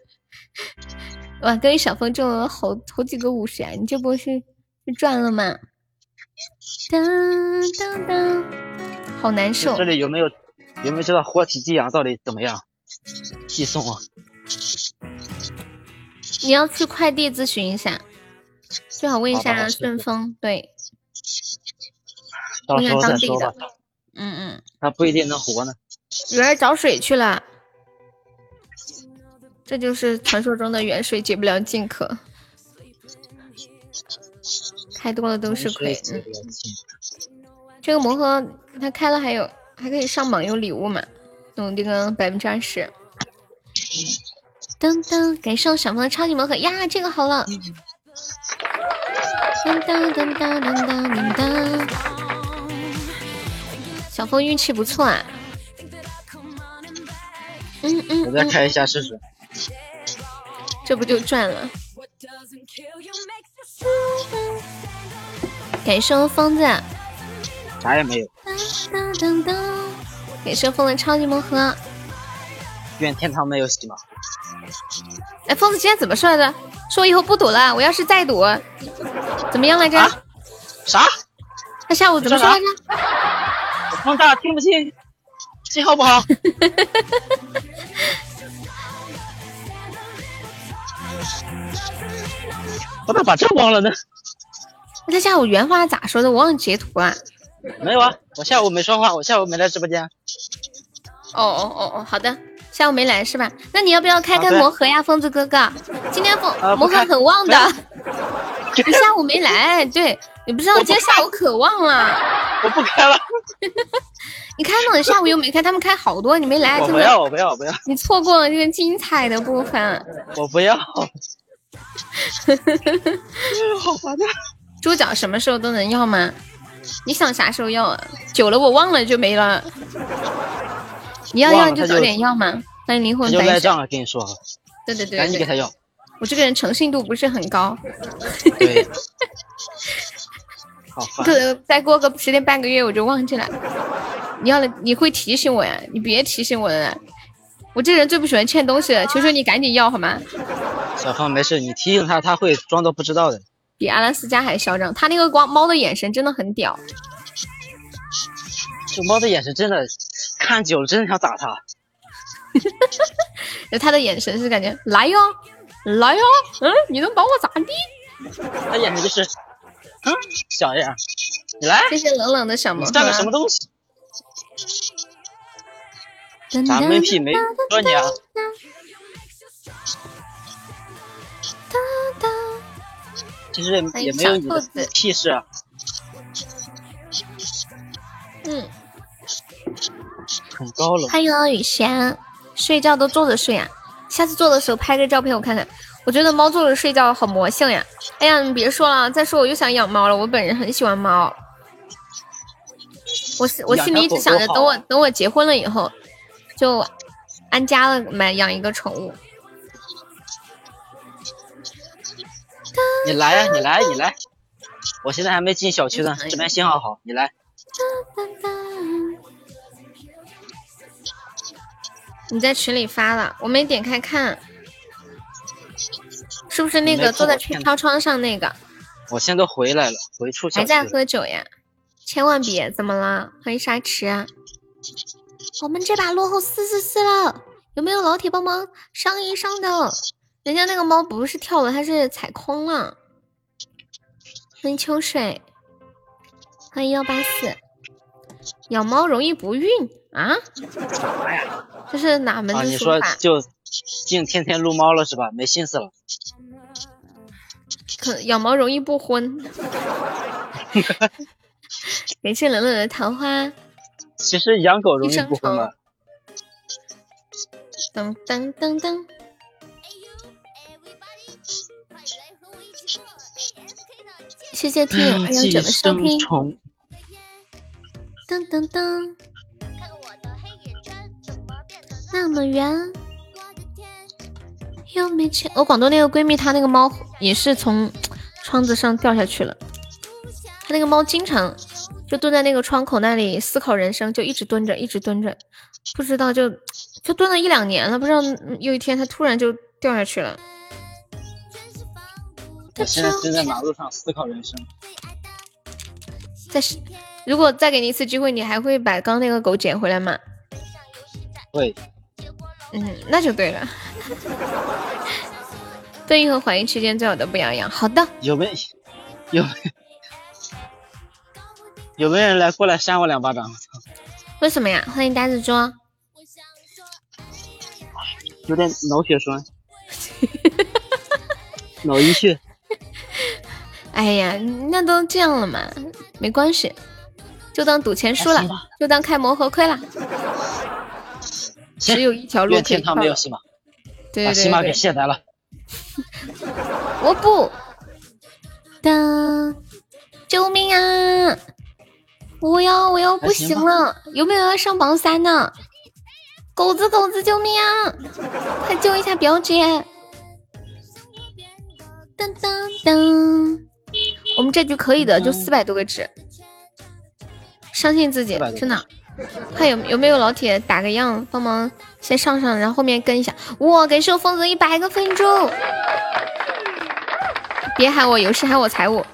哇，各位小峰中了好好几个五十啊！你这波是是赚了吗？当当当，好难受。这里有没有有没有知道活体寄养到底怎么样？寄送啊？你要去快递咨询一下，最好问一下顺丰。对，到时候再说吧。嗯嗯。他不一定能活呢。鱼儿找水去了。这就是传说中的远水解不了近渴，开多了都是亏。嗯，这个魔盒它开了还有还可以上榜有礼物嘛？弄这个百分之二十。噔噔，感谢我小峰的超级魔盒呀，这个好了。噔噔噔噔噔噔噔，小峰运气不错啊。嗯嗯，我再开一下试试。这不就赚了？感谢我疯子，啥也没有。感谢疯的超级魔盒。愿天堂没有洗吗？哎，疯子今天怎么说来着？说以后不赌了，我要是再赌，怎么样来着？啥？他下午怎么说来着？放大听不清，信号不好。我咋把这忘了呢？那他下午原话咋说的？我忘截图啊。没有啊，我下午没说话，我下午没来直播间。哦哦哦哦，好的，下午没来是吧？那你要不要开开魔盒呀，疯子哥哥？今天疯魔盒很旺的。你下午没来，对你不知道今天下午可旺了。我不开了。你开了，下午又没开，他们开好多，你没来，不要，我不要，不要。你错过了这个精彩的部分。我不要。好烦的。猪脚什么时候都能要吗？你想啥时候要啊？久了我忘了就没了。你要要就早点要嘛。欢迎灵魂。就赖账了，跟你说。对对对。赶紧给他要。我这个人诚信度不是很高。对。好可再过个十天半个月我就忘记了。你要了你会提醒我呀？你别提醒我了。我这人最不喜欢欠东西了，求求你赶紧要好吗？小芳没事，你提醒他，他会装作不知道的。比阿拉斯加还嚣张，他那个光猫的眼神真的很屌。这猫的眼神真的，看久了真的想打他。就 他的眼神是感觉来哟，来哟，嗯，你能把我咋地？他眼神就是，嗯，小样，你来。谢谢冷冷的小萌。占个什么东西？咋没屁没说你啊？其实也没有你的气势。嗯，很高了。欢迎雨轩，睡觉都坐着睡啊？下次坐的时候拍个照片我看看。我觉得猫坐着睡觉好魔性呀！哎呀，你别说了，再说我又想养猫了。我本人很喜欢猫，我我心里一直想着，等我等我结婚了以后，就安家了买养一个宠物。你来呀，你来，你来！我现在还没进小区呢，这边信号好，你来。你在群里发了，我没点开看，是不是那个坐在飘窗上那个？我现在都回来了，回出还在喝酒呀？千万别！怎么了？欢迎沙池。我们这把落后四四四了，有没有老铁帮忙上一上的？人家那个猫不是跳了，它是踩空了。欢迎秋水，欢迎幺八四。养猫容易不孕啊？啥呀？这是哪门子你说就净天天撸猫了是吧？没心思了。可养猫容易不婚。感谢冷冷的桃花。其实养狗容易不婚吗？噔噔噔噔。谢谢听友二幺九的收听。噔噔噔，那么远又没钱。我广东那个闺蜜，她那个猫也是从 窗子上掉下去了。她那个猫经常就蹲在那个窗口那里思考人生，就一直蹲着，一直蹲着，不知道就就蹲了一两年了，不知道有一天它突然就掉下去了。我现在正在马路上思考人生，在。如果再给你一次机会，你还会把刚那个狗捡回来吗？会。嗯，那就对了。对应和怀孕期间最好的不养养。好的。有没有有没有人来过来扇我两巴掌？为什么呀？欢迎呆子猪。有点脑血栓。脑溢血。哎呀，那都这样了嘛，没关系。就当赌钱输了，就当开魔盒亏了。只有一条路可以天堂没有喜马，对对对，把喜马给卸载了。我不，当，救命啊！我要我要不行了，有没有要上榜三的？狗子狗子救命啊！快救一下表姐！噔噔噔，我们这局可以的，就四百多个纸。相信自己，真的。看有有没有老铁打个样，帮忙先上上，然后后面跟一下。哇，感谢我疯子一百个分猪！别喊我游戏，喊我财务。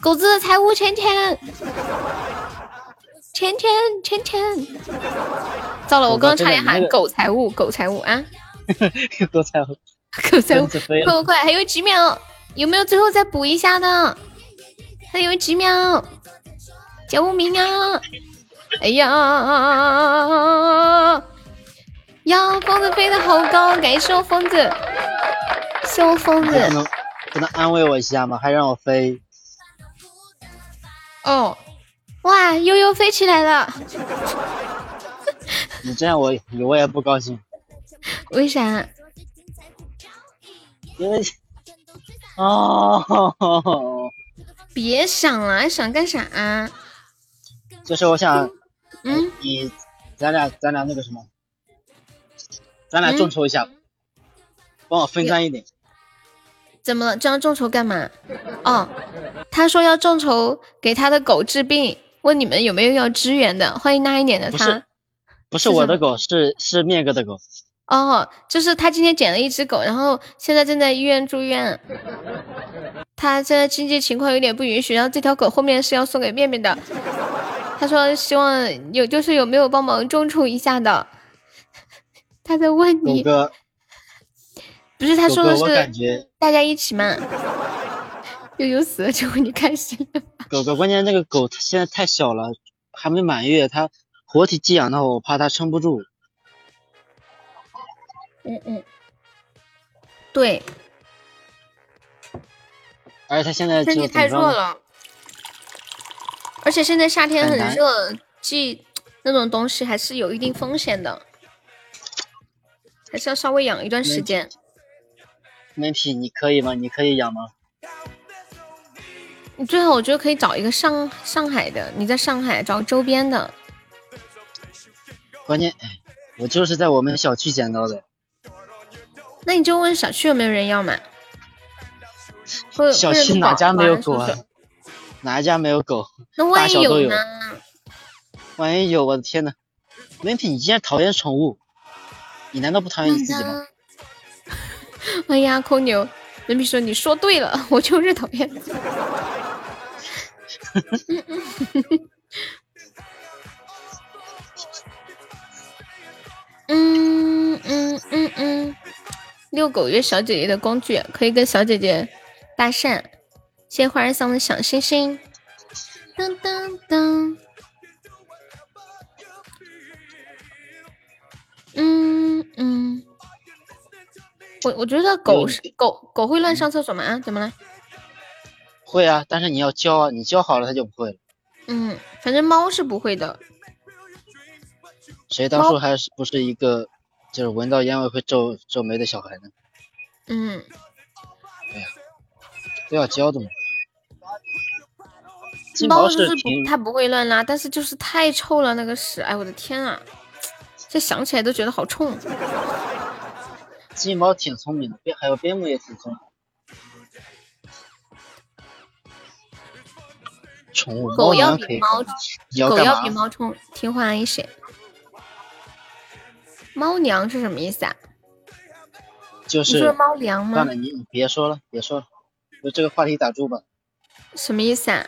狗子财务钱钱，钱钱钱钱。糟了，我刚刚差点喊狗财务，狗财务啊！狗财务，狗财务，快快快，还有几秒，有没有最后再补一下的？还有几秒。救命啊！哎呀呀！疯子飞得好高，感谢我疯子，谢我疯子。不能不能安慰我一下吗？还让我飞？哦，哇，悠悠飞起来了！你这样我我也不高兴。为啥？因为哦，别想了，想干啥？就是我想，嗯，你，咱俩咱俩那个什么，咱俩众筹一下，帮我分担一点。怎么了？这样众筹干嘛？哦，他说要众筹给他的狗治病，问你们有没有要支援的？欢迎那一年的他，不是我的狗，是是面哥的狗。哦，就是他今天捡了一只狗，然后现在正在医院住院。他现在经济情况有点不允许，然后这条狗后面是要送给面面的。他说希望有，就是有没有帮忙众筹一下的？他在问你。哥。不是他说的是大家一起吗？悠悠死了之后你开心了狗狗，关键那个狗它现在太小了，还没满月，它活体寄养的话，我怕它撑不住。嗯嗯，对。而且它现在身体太弱了，而且现在夏天很热，寄那种东西还是有一定风险的，还是要稍微养一段时间。没皮，你可以吗？你可以养吗？你最好我觉得可以找一个上上海的，你在上海找周边的。关键，我就是在我们小区捡到的。那你就问小区有没有人要嘛？小区哪家没有狗啊？哪一家没有狗？那万一有呢？万一有，我的天呐！文皮，你竟然讨厌宠物？你难道不讨厌你自己吗？哎呀，空牛，文皮说你说对了，我就是讨厌。嗯嗯嗯嗯，遛狗约小姐姐的工具，可以跟小姐姐搭讪。谢谢花儿桑的小星星。当当当。嗯嗯，我我觉得狗是狗狗会乱上厕所吗？啊，怎么了？会啊，但是你要教啊，你教好了它就不会了。嗯，反正猫是不会的。谁当初还是不是一个，就是闻到烟味会皱皱眉的小孩呢？嗯。哎呀，都要教的嘛。猫就是不它不会乱拉，但是就是太臭了那个屎，哎我的天啊！这想起来都觉得好冲。金毛挺聪明的，边还有边牧也挺聪明。宠物狗要比猫，狗要比猫冲听话一些。猫娘是什么意思啊？就是猫粮吗？算了，你你别说了，别说了，就这个话题打住吧。什么意思啊？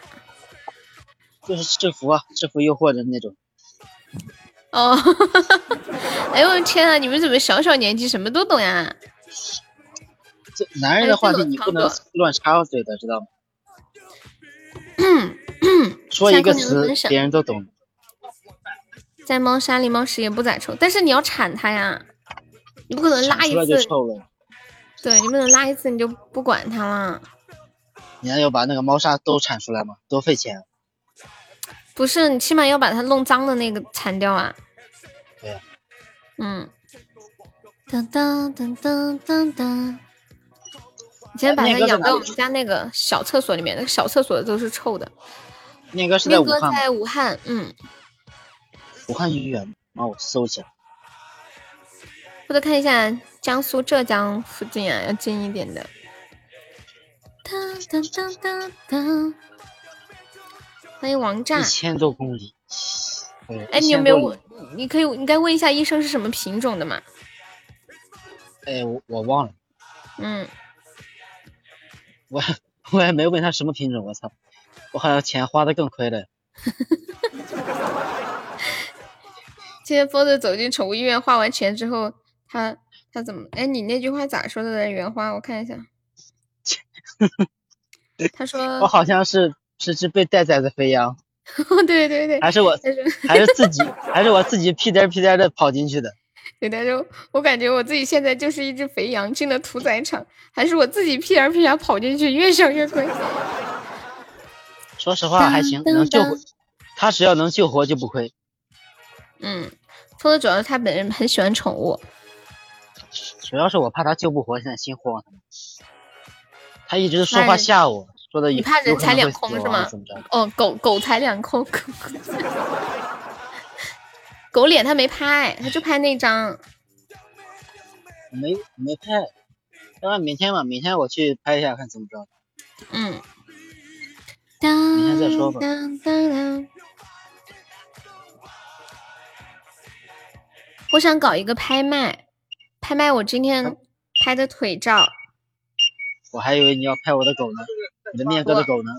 就是制服啊，制服诱惑的那种。哦，哎呦我天啊！你们怎么小小年纪什么都懂呀？这男人的话题你不能乱插嘴的，知道吗？说一个词，别人都懂。在猫砂里猫屎也不咋臭，但是你要铲它呀，你不可能拉一次。对，你不能拉一次你就不管它了。你还要把那个猫砂都铲出来吗？多费钱。不是，你起码要把它弄脏的那个铲掉啊。对。嗯。当当当当当当。你先把它养到我们家那个小厕所里面，那个小厕所都是臭的。念哥是在武汉。在武汉，嗯。武汉医院，帮我搜一下。或者看一下江苏、浙江附近啊，要近一点的。当当当当当。欢迎王炸。一千多公里。哎，你有没有问？你可以，你该问一下医生是什么品种的嘛？哎，我我忘了。嗯。我我还没问他什么品种，我操！我好像钱花的更亏了。今天疯子走进宠物医院，花完钱之后，他他怎么？哎，你那句话咋说的？原话我看一下。他说：“我好像是是只被带崽的肥羊。”对对对。还是我，还是自己，还是我自己屁颠屁颠的跑进去的。对，他说：“我感觉我自己现在就是一只肥羊进了屠宰场，还是我自己屁颠屁颠跑进去，越想越亏。”说实话还行，能救活他，只要能救活就不亏。嗯。说的主要是他本人很喜欢宠物，主要是我怕他救不活，现在心慌。他一直说话吓我，说的你怕人财两空是吗？哦，狗狗财两空，狗 狗脸他没拍，他就拍那张，没没拍，要不然明天吧，明天我去拍一下看怎么着。嗯，明天再说吧。我想搞一个拍卖，拍卖我今天拍的腿照。我还以为你要拍我的狗呢，你的面哥的狗呢？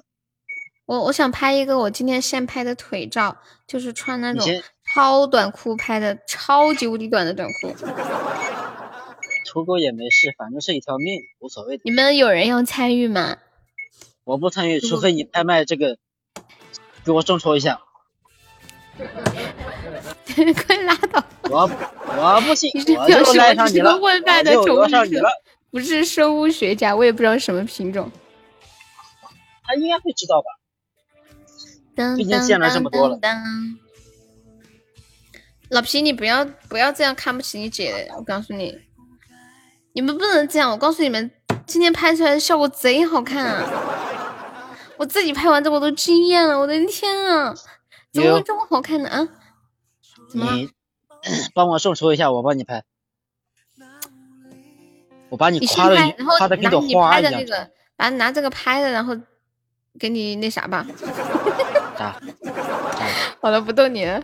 我我想拍一个我今天现拍的腿照，就是穿那种超短裤拍的，超级无敌短的短裤。土狗也没事，反正是一条命，无所谓。你们有人要参与吗？我不参与，除非你拍卖这个，给我众筹一下。快拉倒！我我不信，我就赖上你了，我就上你了。不是生物学家，我也不知道什么品种。他应该会知道吧？当毕竟见了这么多了。老皮，你不要不要这样看不起你姐，我告诉你，你们不能这样。我告诉你们，今天拍出来的效果贼好看啊！我自己拍完之后我都惊艳了，我的天啊，怎么会这么好看呢？啊？你 帮我众筹一下，我帮你拍。我把你夸的夸的跟朵花一样。把拿这个拍的，然后给你那啥吧。啥？好了，不逗你了。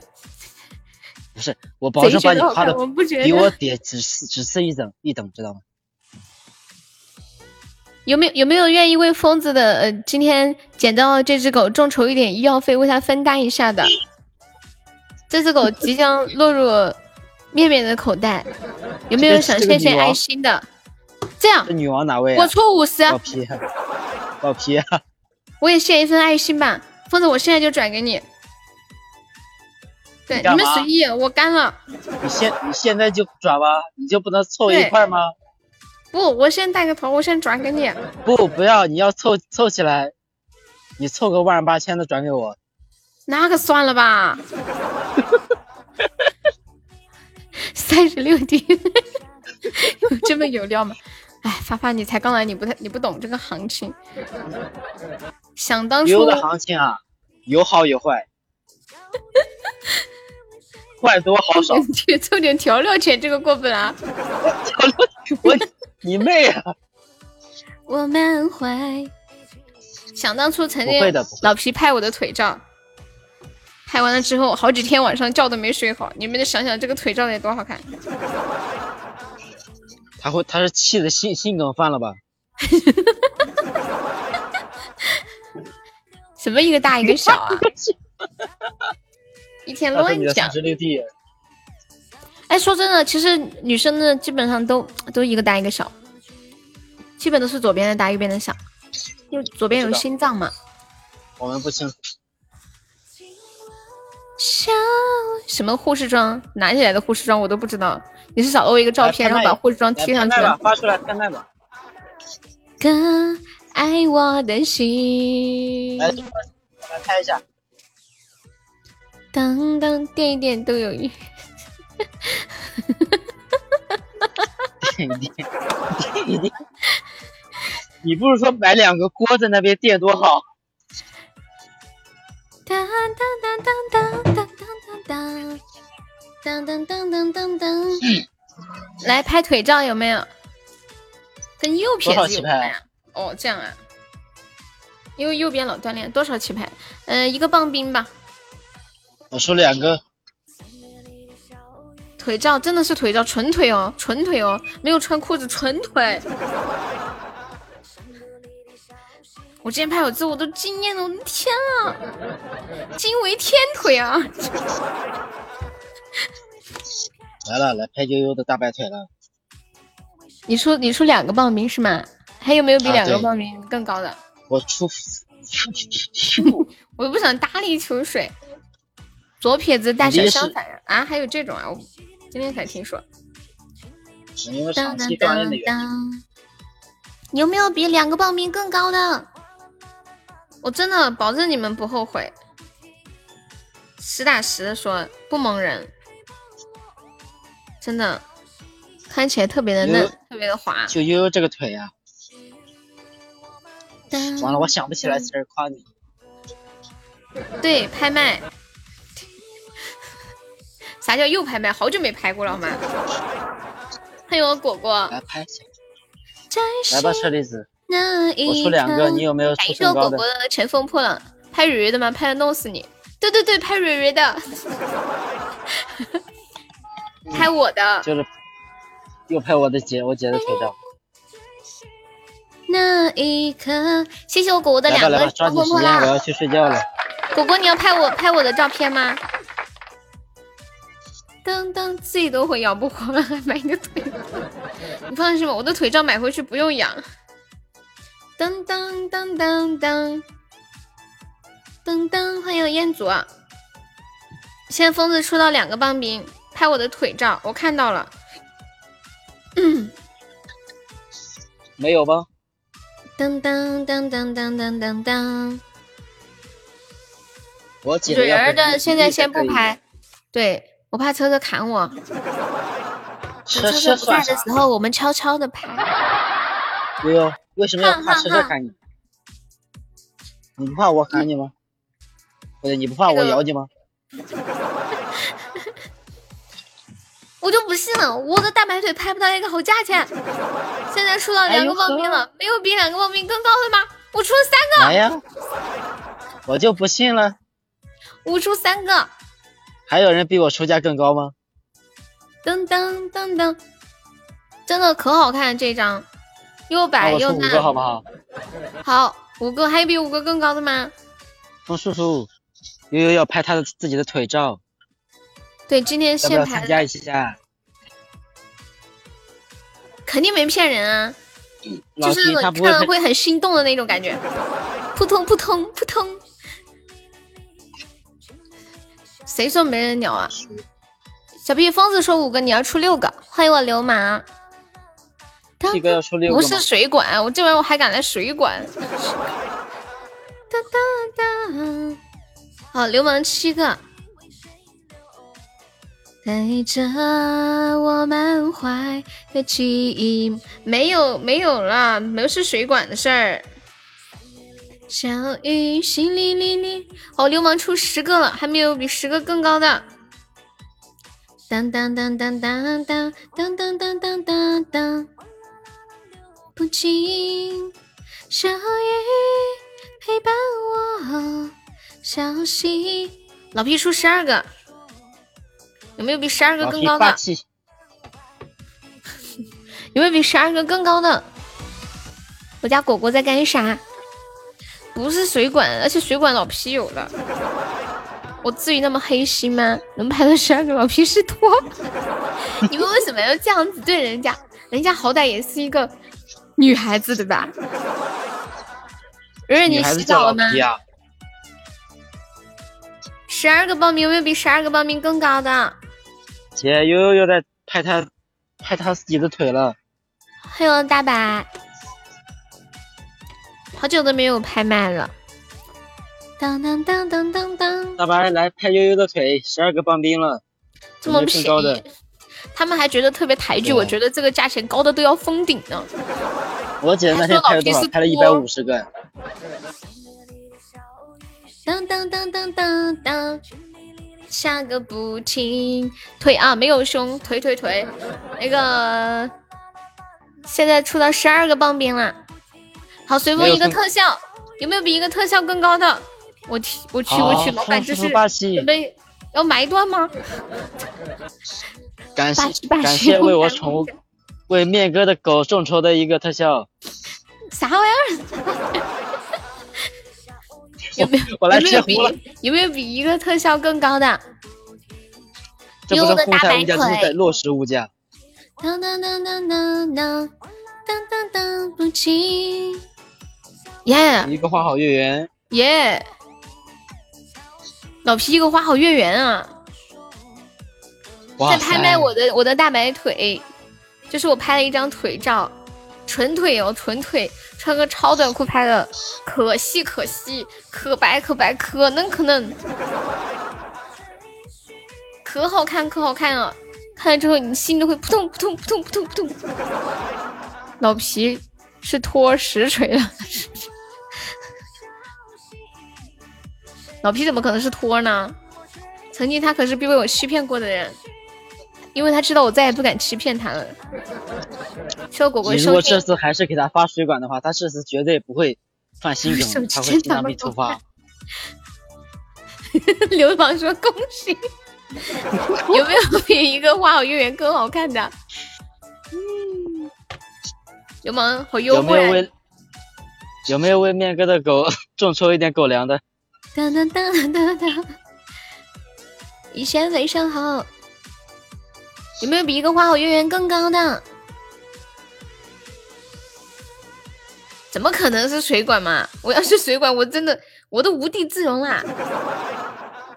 不是，我保证把你夸的比我 点只是只次一等一等，知道吗？有没有有没有愿意为疯子的呃今天捡到这只狗众筹一点医药费，为他分担一下的？这只狗即将落入面面的口袋，有没有想献献爱心的？这样，这女王哪位？我出五十。老皮，老皮，我也献一份爱心吧，疯子，我现在就转给你。对，你们随意，我干了。你现你现在就转吧，你就不能凑一块吗？不，我先带个头，我先转给你。不，不要，你要凑凑起来，你凑个万八千的转给我。那可算了吧。三十六滴，有这么有料吗？哎，发发，你才刚来，你不太，你不懂这个行情。想当初，油的行情啊，有好有坏，坏多好少。去凑点调料钱，这个过分啊！调料，我你妹啊！我满怀。想当初曾经老皮拍我的腿照，拍完了之后，好几天晚上觉都没睡好。你们就想想这个腿照得多好看。他会，他是气的心心梗犯了吧？什么一个大一个小啊？一天乱讲。哎，说真的，其实女生的基本上都都一个大一个小，基本都是左边的大，右边的小，因为左边有心脏嘛。我们不清楚。小什么护士装？哪里来的护士装？我都不知道。你是找了我一个照片，然后把护士装贴上去了。发出来看看吧。哥，爱我的心。来，来拍一下。当当，点一点都有鱼。点一点，点一点。你不是说买两个锅在那边垫多好？当当当当当当当当。噔噔噔噔噔噔，来拍腿照有没有？跟右撇子有关呀？哦，这样啊。因为右边老锻炼，多少棋牌？嗯，一个棒冰吧。我说两个。腿照真的是腿照，纯腿哦，纯腿哦，没有穿裤子，纯腿。我今天拍我自我都惊艳了，我的天啊，惊为天腿啊！来了，来拍悠悠的大白腿了。你说你说两个棒冰是吗？还有没有比两个报名更高的？我出，我都不想搭理秋水。左撇子大小相反啊？还有这种啊？我今天才听说。当当当当，有没有比两个报名更高的？我真的保证你们不后悔。实打实的说，不蒙人。真的，看起来特别的嫩，特别的滑。就悠悠这个腿呀，完了，我想不起来词儿夸你。对，拍卖。啥叫又拍卖？好久没拍过了，好吗？欢迎我果果。来拍一下。来吧，车厘子。我出两个，你有没有出身高的？果果的乘风破浪，拍蕊蕊的吗？拍的弄死你！对对对，拍蕊蕊的。拍我的，就是又拍我的姐，我姐的腿照。那一刻，谢谢我果果的两个。来吧来吧，抓紧时间，我要去睡觉了。果果，你要拍我拍我的照片吗？噔噔，自己都会养不活了，还买个腿？你放心吧，我的腿照买回去不用养。噔噔噔噔噔噔噔，欢迎彦祖啊！现在疯子出到两个棒冰。拍我的腿照，我看到了。嗯没有吧？当当当当当当当当。我姐蕊儿的现在先不拍，对我怕车车砍我。车车不在的时候，我们悄悄的拍。悠悠，为什么要怕车车砍你？你不怕我砍你吗？不是你不怕我咬你吗？我就不信了，我的大白腿拍不到一个好价钱。现在出到两个报名了，没有比两个报名更高的吗？我出了三个。来呀！我就不信了。我出三个。还有人比我出价更高吗？噔噔噔噔，真的可好看这张，又白又嫩。五个好不好？好，五个，还有比五个更高的吗？风叔叔，悠悠要拍他的自己的腿照。对，今天先拍。参加一下。肯定没骗人啊，就是看了会很心动的那种感觉，扑通扑通扑通。谁说没人鸟啊？小屁疯子说五个，你要出六个。欢迎我流氓。七个要出六个。不是水管，我这玩意我还敢来水管。哒哒哒。好，流氓七个。带着我满怀的记忆，没有没有了，没有是水管的事儿。小雨淅沥沥沥，好，流氓出十个了，还没有比十个更高的。当当当当当当当当当当当当，不经小雨陪伴我，小溪。老皮出十二个。有没有比十二个更高的？有没有比十二个更高的？我家果果在干啥？不是水管，而且水管老皮有了。我至于那么黑心吗？能拍到十二个老皮是托？你们为什么要这样子对人家？人家好歹也是一个女孩子对吧？蕊蕊，你洗澡了吗？十二个报名有没有比十二个报名更高的？姐悠悠又在拍他拍他自己的腿了。欢迎大白，好久都没有拍卖了。当当当当当当。大白来拍悠悠的腿，十二个棒冰了，这么便宜，他们还觉得特别抬举，我觉得这个价钱高的都要封顶呢。我姐那天拍了多少？拍了一百五十个。当当当当当当。下个不停腿啊，没有胸，腿腿腿，那个现在出到十二个棒冰了。好，随风一个特效，有没有比一个特效更高的？我去，我去，我去，老板这是准备要埋断吗？感谢 感谢为我宠物为面哥的狗众筹的一个特效。啥玩意儿？有没有？有没有比有没有比一个特效更高的？这不是互相物价，这是在落实物价。当当当当当当当当当不起。耶！一个花好月圆。耶！老皮一个花好月圆啊！在拍卖我的我的大白腿，就是我拍了一张腿照，纯腿哦，纯腿。穿个超短裤拍的，可细可细，可白可白，可嫩可嫩，可好看可好看啊！看了之后你心都会扑通扑通扑通扑通扑通。老皮是托实锤了，老皮怎么可能是托呢？曾经他可是被我欺骗过的人。因为他知道我再也不敢欺骗他了。说果果，如果这次还是给他发水管的话，他这次绝对不会犯心梗，他会经常被突发。流氓说恭喜，有没有比一个花好月圆更好看的？嗯，流氓好幽默。有没有为有没有为面哥的狗 众筹一点狗粮的？当当当当当，一切非常好。有没有比一个花好月圆更高的？怎么可能是水管嘛？我要是水管，我真的我都无地自容啦，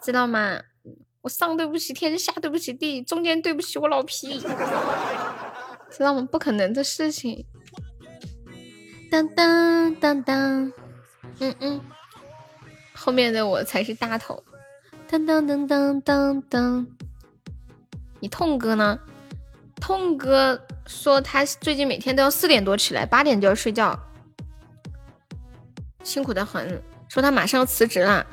知道吗？我上对不起天，下对不起地，中间对不起我老皮，知道吗？不可能的事情。当当当当，嗯嗯，后面的我才是大头。当当当当当当，你痛哥呢？痛哥说他最近每天都要四点多起来，八点就要睡觉，辛苦的很。说他马上要辞职了。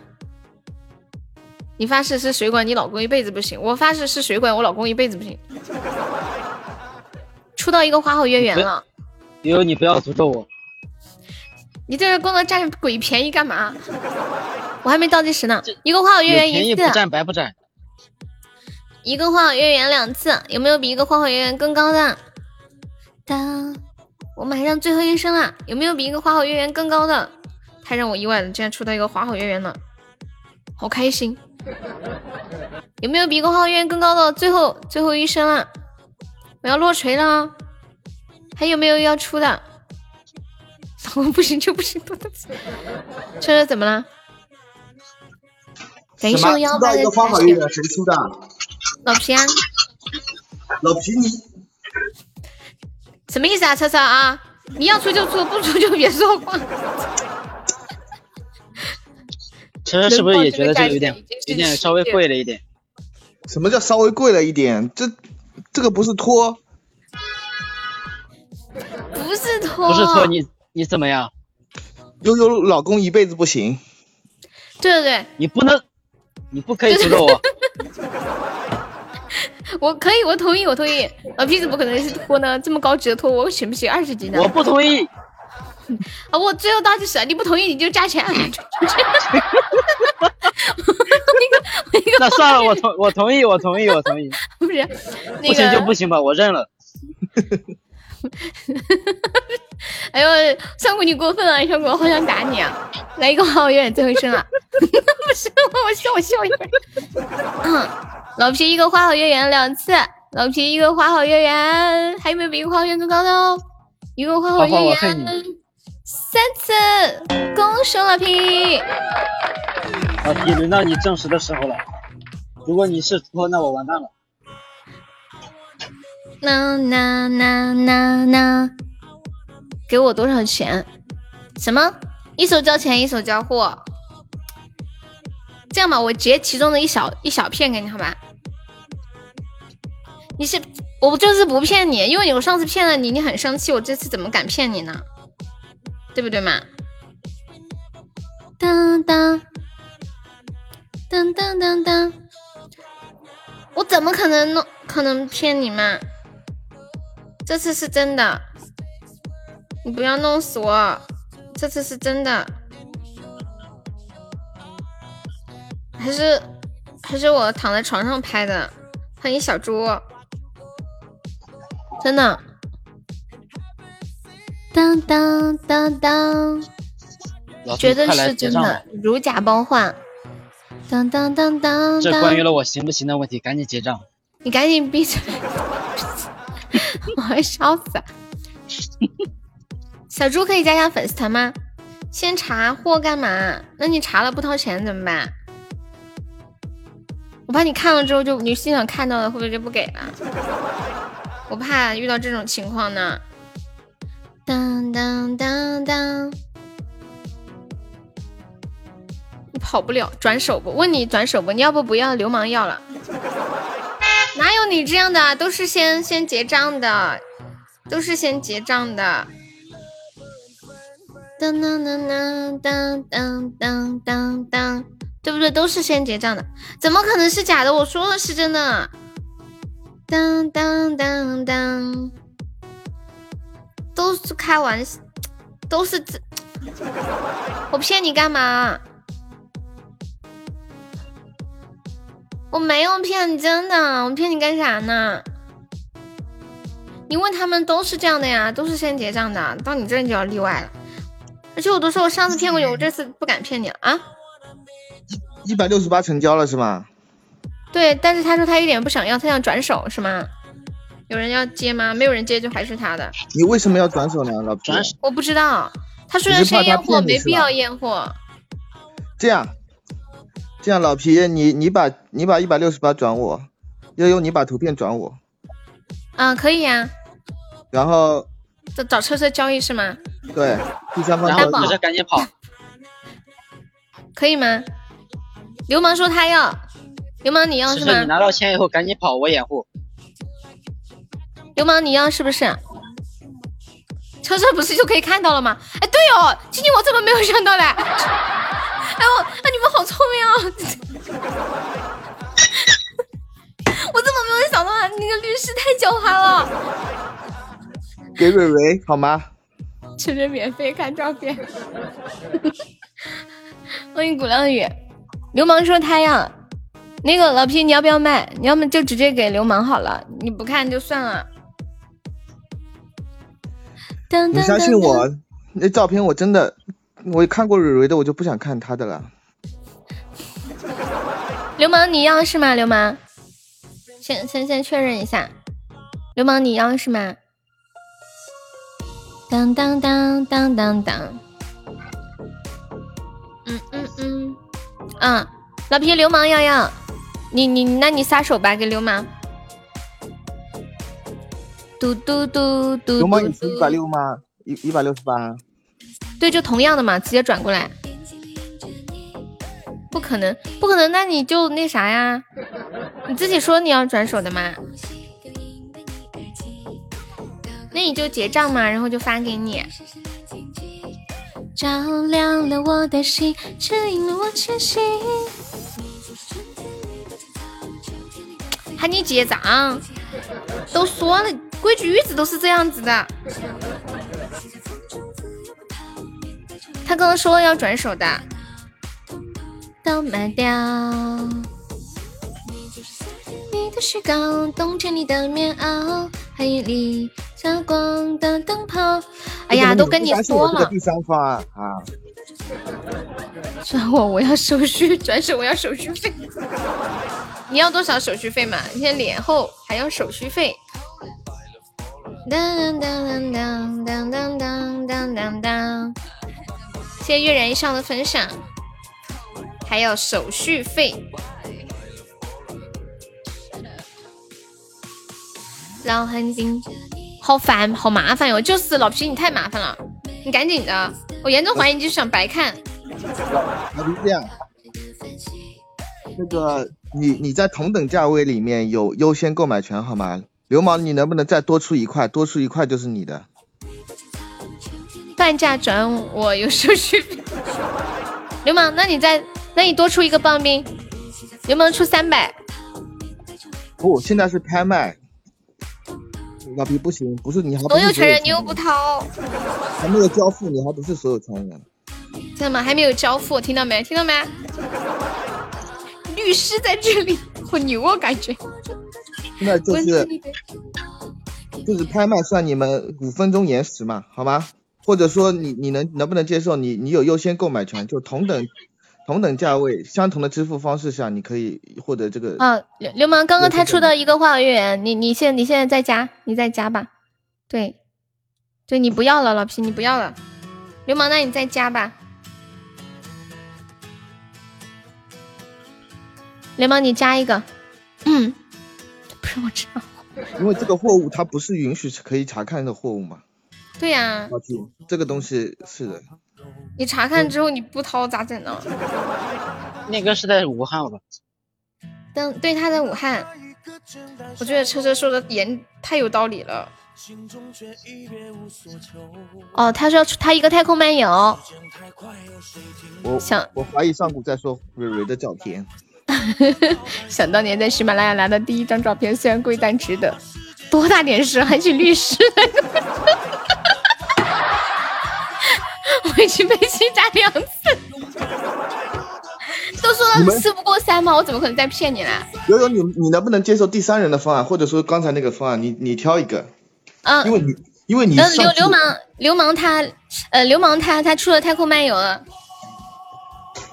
你发誓是水管，你老公一辈子不行。我发誓是水管，我老公一辈子不行。出到一个花好月圆了。悠悠，你不要诅咒我。你在这是光能占鬼便宜干嘛？我还没倒计时呢。一个花好月圆一次，不占白不占。一个花好月圆两次，有没有比一个花好月圆更高的？当，我马上最后一声了，有没有比一个花好月圆更高的？太让我意外了，竟然出到一个花好月圆了，好开心！有没有比一个花好月圆更高的？最后最后一声了，我要落锤了，还有没有要出的？我不行就不行，车车怎么了？感谢幺八的花好月圆谁出的？老皮啊！老皮你什么意思啊？车车啊！你要出就出，不出就别说话。车车是不是也觉得这个有点有点稍微贵了一点？什么叫稍微贵了一点？这这个不是托？不是托？不是托你。你怎么样？悠悠老公一辈子不行。对对对，你不能，你不可以诅咒我。我可以，我同意，我同意。老皮怎么可能是托呢？这么高级的托，我选不起二十级的。我不同意。啊，我最后倒计时，你不同意你就加钱。那算了，我同我同意，我同意，我同意。不是，不行就不行吧，我认了。哎呦，上古你过分了，相姑我，好想打你啊！来一个花好月圆最后一声了，不是我笑我笑一会儿。老皮一个花好月圆两次，老皮一个花好月圆，还有没有比花好月圆更高的哦？一个花好月圆三次，恭喜老皮！老皮，轮到你证实的时候了。如果你是托，那我完蛋了。那那那那那，给我多少钱？什么？一手交钱，一手交货。这样吧，我截其中的一小一小片给你，好吧？你是我这次不骗你，因为我上次骗了你，你很生气，我这次怎么敢骗你呢？对不对嘛？当当当当当当，我怎么可能弄？可能骗你嘛？这次是真的，你不要弄死我！这次是真的，还是还是我躺在床上拍的？欢迎小猪，真的！当当当当，绝对是真的，如假包换！当当当当，这关于了我行不行的问题，赶紧结账！你赶紧闭嘴！我会笑死！小猪可以加下粉丝团吗？先查货干嘛？那你查了不掏钱怎么办？我怕你看了之后就你心想看到了会不会就不给了？我怕遇到这种情况呢。当当当当，你跑不了，转手不？问你转手不？你要不不要？流氓要了。哪有你这样的？都是先先结账的，都是先结账的。当当当当当当当当当，对不对？都是先结账的，怎么可能是假的？我说的是真的。当当当当，都是开玩笑，都是这。我骗你干嘛？我没有骗你，真的，我骗你干啥呢？你问他们都是这样的呀，都是先结账的，到你这就要例外了。而且我都说我上次骗过你，我这次不敢骗你了啊！一一百六十八成交了是吗？对，但是他说他一点不想要，他想转手是吗？有人要接吗？没有人接就还是他的。你为什么要转手呢，老皮？我不知道，他说要先验货，没必要验货。这样。这样，老皮，你你把你把一百六十八转我，悠悠你把图片转我，嗯，可以呀。然后找找车车交易是吗？对，第三方然后你这赶紧跑，可以吗？流氓说他要，流氓你要是吗？你拿到钱以后赶紧跑，我掩护。流氓你要是不是？车车不是就可以看到了吗？哎，对哦，今天我怎么没有想到嘞？哎我，哎你们好聪明啊！我怎么没有想到啊？那个律师太狡猾了。给蕊蕊好吗？吃着免费看照片。欢迎古浪屿。流氓说他要那个老皮，你要不要卖？你要么就直接给流氓好了，你不看就算了。你相信我，那照片我真的，我看过蕊蕊的，我就不想看他的了。流氓你要是吗？流氓，先先先确认一下，流氓你要是吗？当当当当当当，嗯嗯嗯，嗯，老皮流氓要要，你你那你撒手吧，给流氓。嘟嘟嘟嘟。流氓，你是一百六吗？一一百六十八。对，就同样的嘛，直接转过来。不可能，不可能，那你就那啥呀？你自己说你要转手的嘛？那你就结账嘛，然后就发给你。照亮了我的心，指引了我前行。喊你结账，都说了。规矩一直都是这样子的。他刚刚说了要转手的，都卖掉。你的雪糕，冬天里的棉袄，黑夜里发光的灯泡。哎呀，都跟你说了。第三方啊！转我，我要手续；转手，我要手续费。你要多少手续费嘛？你先脸厚，还要手续费。当当当当当当当当当当！谢谢月然一笑的分享，还有手续费。老汉丁，好烦，好麻烦哟！就是老皮，你太麻烦了，你赶紧的，我严重怀疑你就是想白看。老皮这样，那个你你在同等价位里面有优先购买权好吗？流氓，你能不能再多出一块？多出一块就是你的。半价转我有手续费。流氓，那你再，那你多出一个棒冰。流氓出三百。不，现在是拍卖。老皮不行，不是你还所有权人，你又不掏。还没有交付，你还不是所有权人。真的吗？还没有交付，听到没？听到没？律师在这里，好牛啊，感觉。那就是就是拍卖算你们五分钟延时嘛，好吗？或者说你你能能不能接受你你有优先购买权，就同等同等价位相同的支付方式下，你可以获得这个。啊，流流氓刚刚他出的一个话员，你你现你现在在加，你再加吧。对，对你不要了，老皮你不要了。流氓，那你再加吧。流氓，你加一个。嗯。不是我知道，因为这个货物它不是允许可以查看的货物嘛。对呀。这个东西是的。你查看之后你不掏咋整呢？那个是在武汉吧？但对，他在武汉。我觉得车车说的严太有道理了。哦，他说他一个太空漫游。我想，我怀疑上古在说蕊蕊的照片。想当年在喜马拉雅拿的第一张照片，虽然贵但值得。多大点事还请律师？我已经被欺诈两次。都说了事不过三嘛，我怎么可能再骗你啦？悠悠，你你能不能接受第三人的方案，或者说刚才那个方案？你你挑一个。嗯。因为你因为你流流氓流氓他呃流氓他他出了太空漫游了。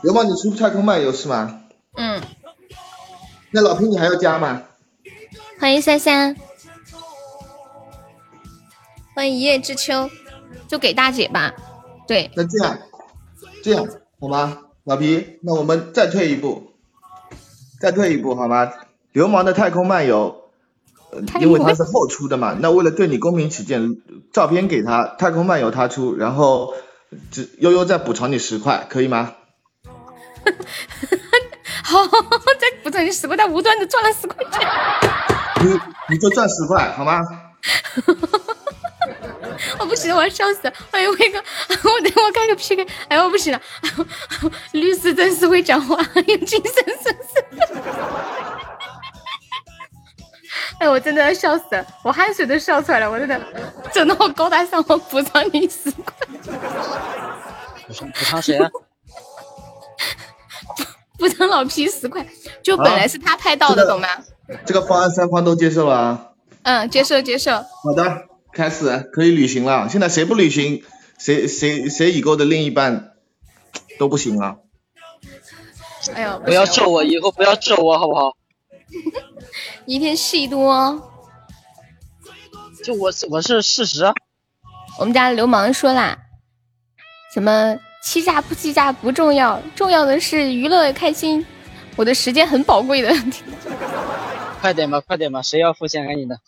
流氓，你出太空漫游是吗？嗯，那老皮你还要加吗？欢迎三三，欢迎一叶知秋，就给大姐吧。对，那这样，这样好吗？老皮，那我们再退一步，再退一步好吗？流氓的太空漫游，因为他是后出的嘛。那为了对你公平起见，照片给他，太空漫游他出，然后只悠悠再补偿你十块，可以吗？好，再补偿你十块，他无端的赚了十块钱。你你就赚十块好吗？我不行，我要笑死了！哎呦，威哥，我等我开个 PK，哎呦，我不行了！律师真是会讲话，有精神是不是？哎，我真的要笑死了，我汗水都笑出来了，我真的，整的好高大上，我补偿你十块。补偿补偿谁啊？补偿老皮十块，就本来是他拍到的，懂吗？这个方案三方都接受了啊。嗯，接受接受。好的。开始可以旅行了，现在谁不旅行，谁谁谁已购的另一半都不行了。哎呦，不要咒我，以后不要咒我，好不好？你 一天戏多。就我我是事实。我们家流氓说啦，什么欺诈不欺诈不重要，重要的是娱乐开心。我的时间很宝贵的。快点吧，快点吧，谁要付钱？赶紧的。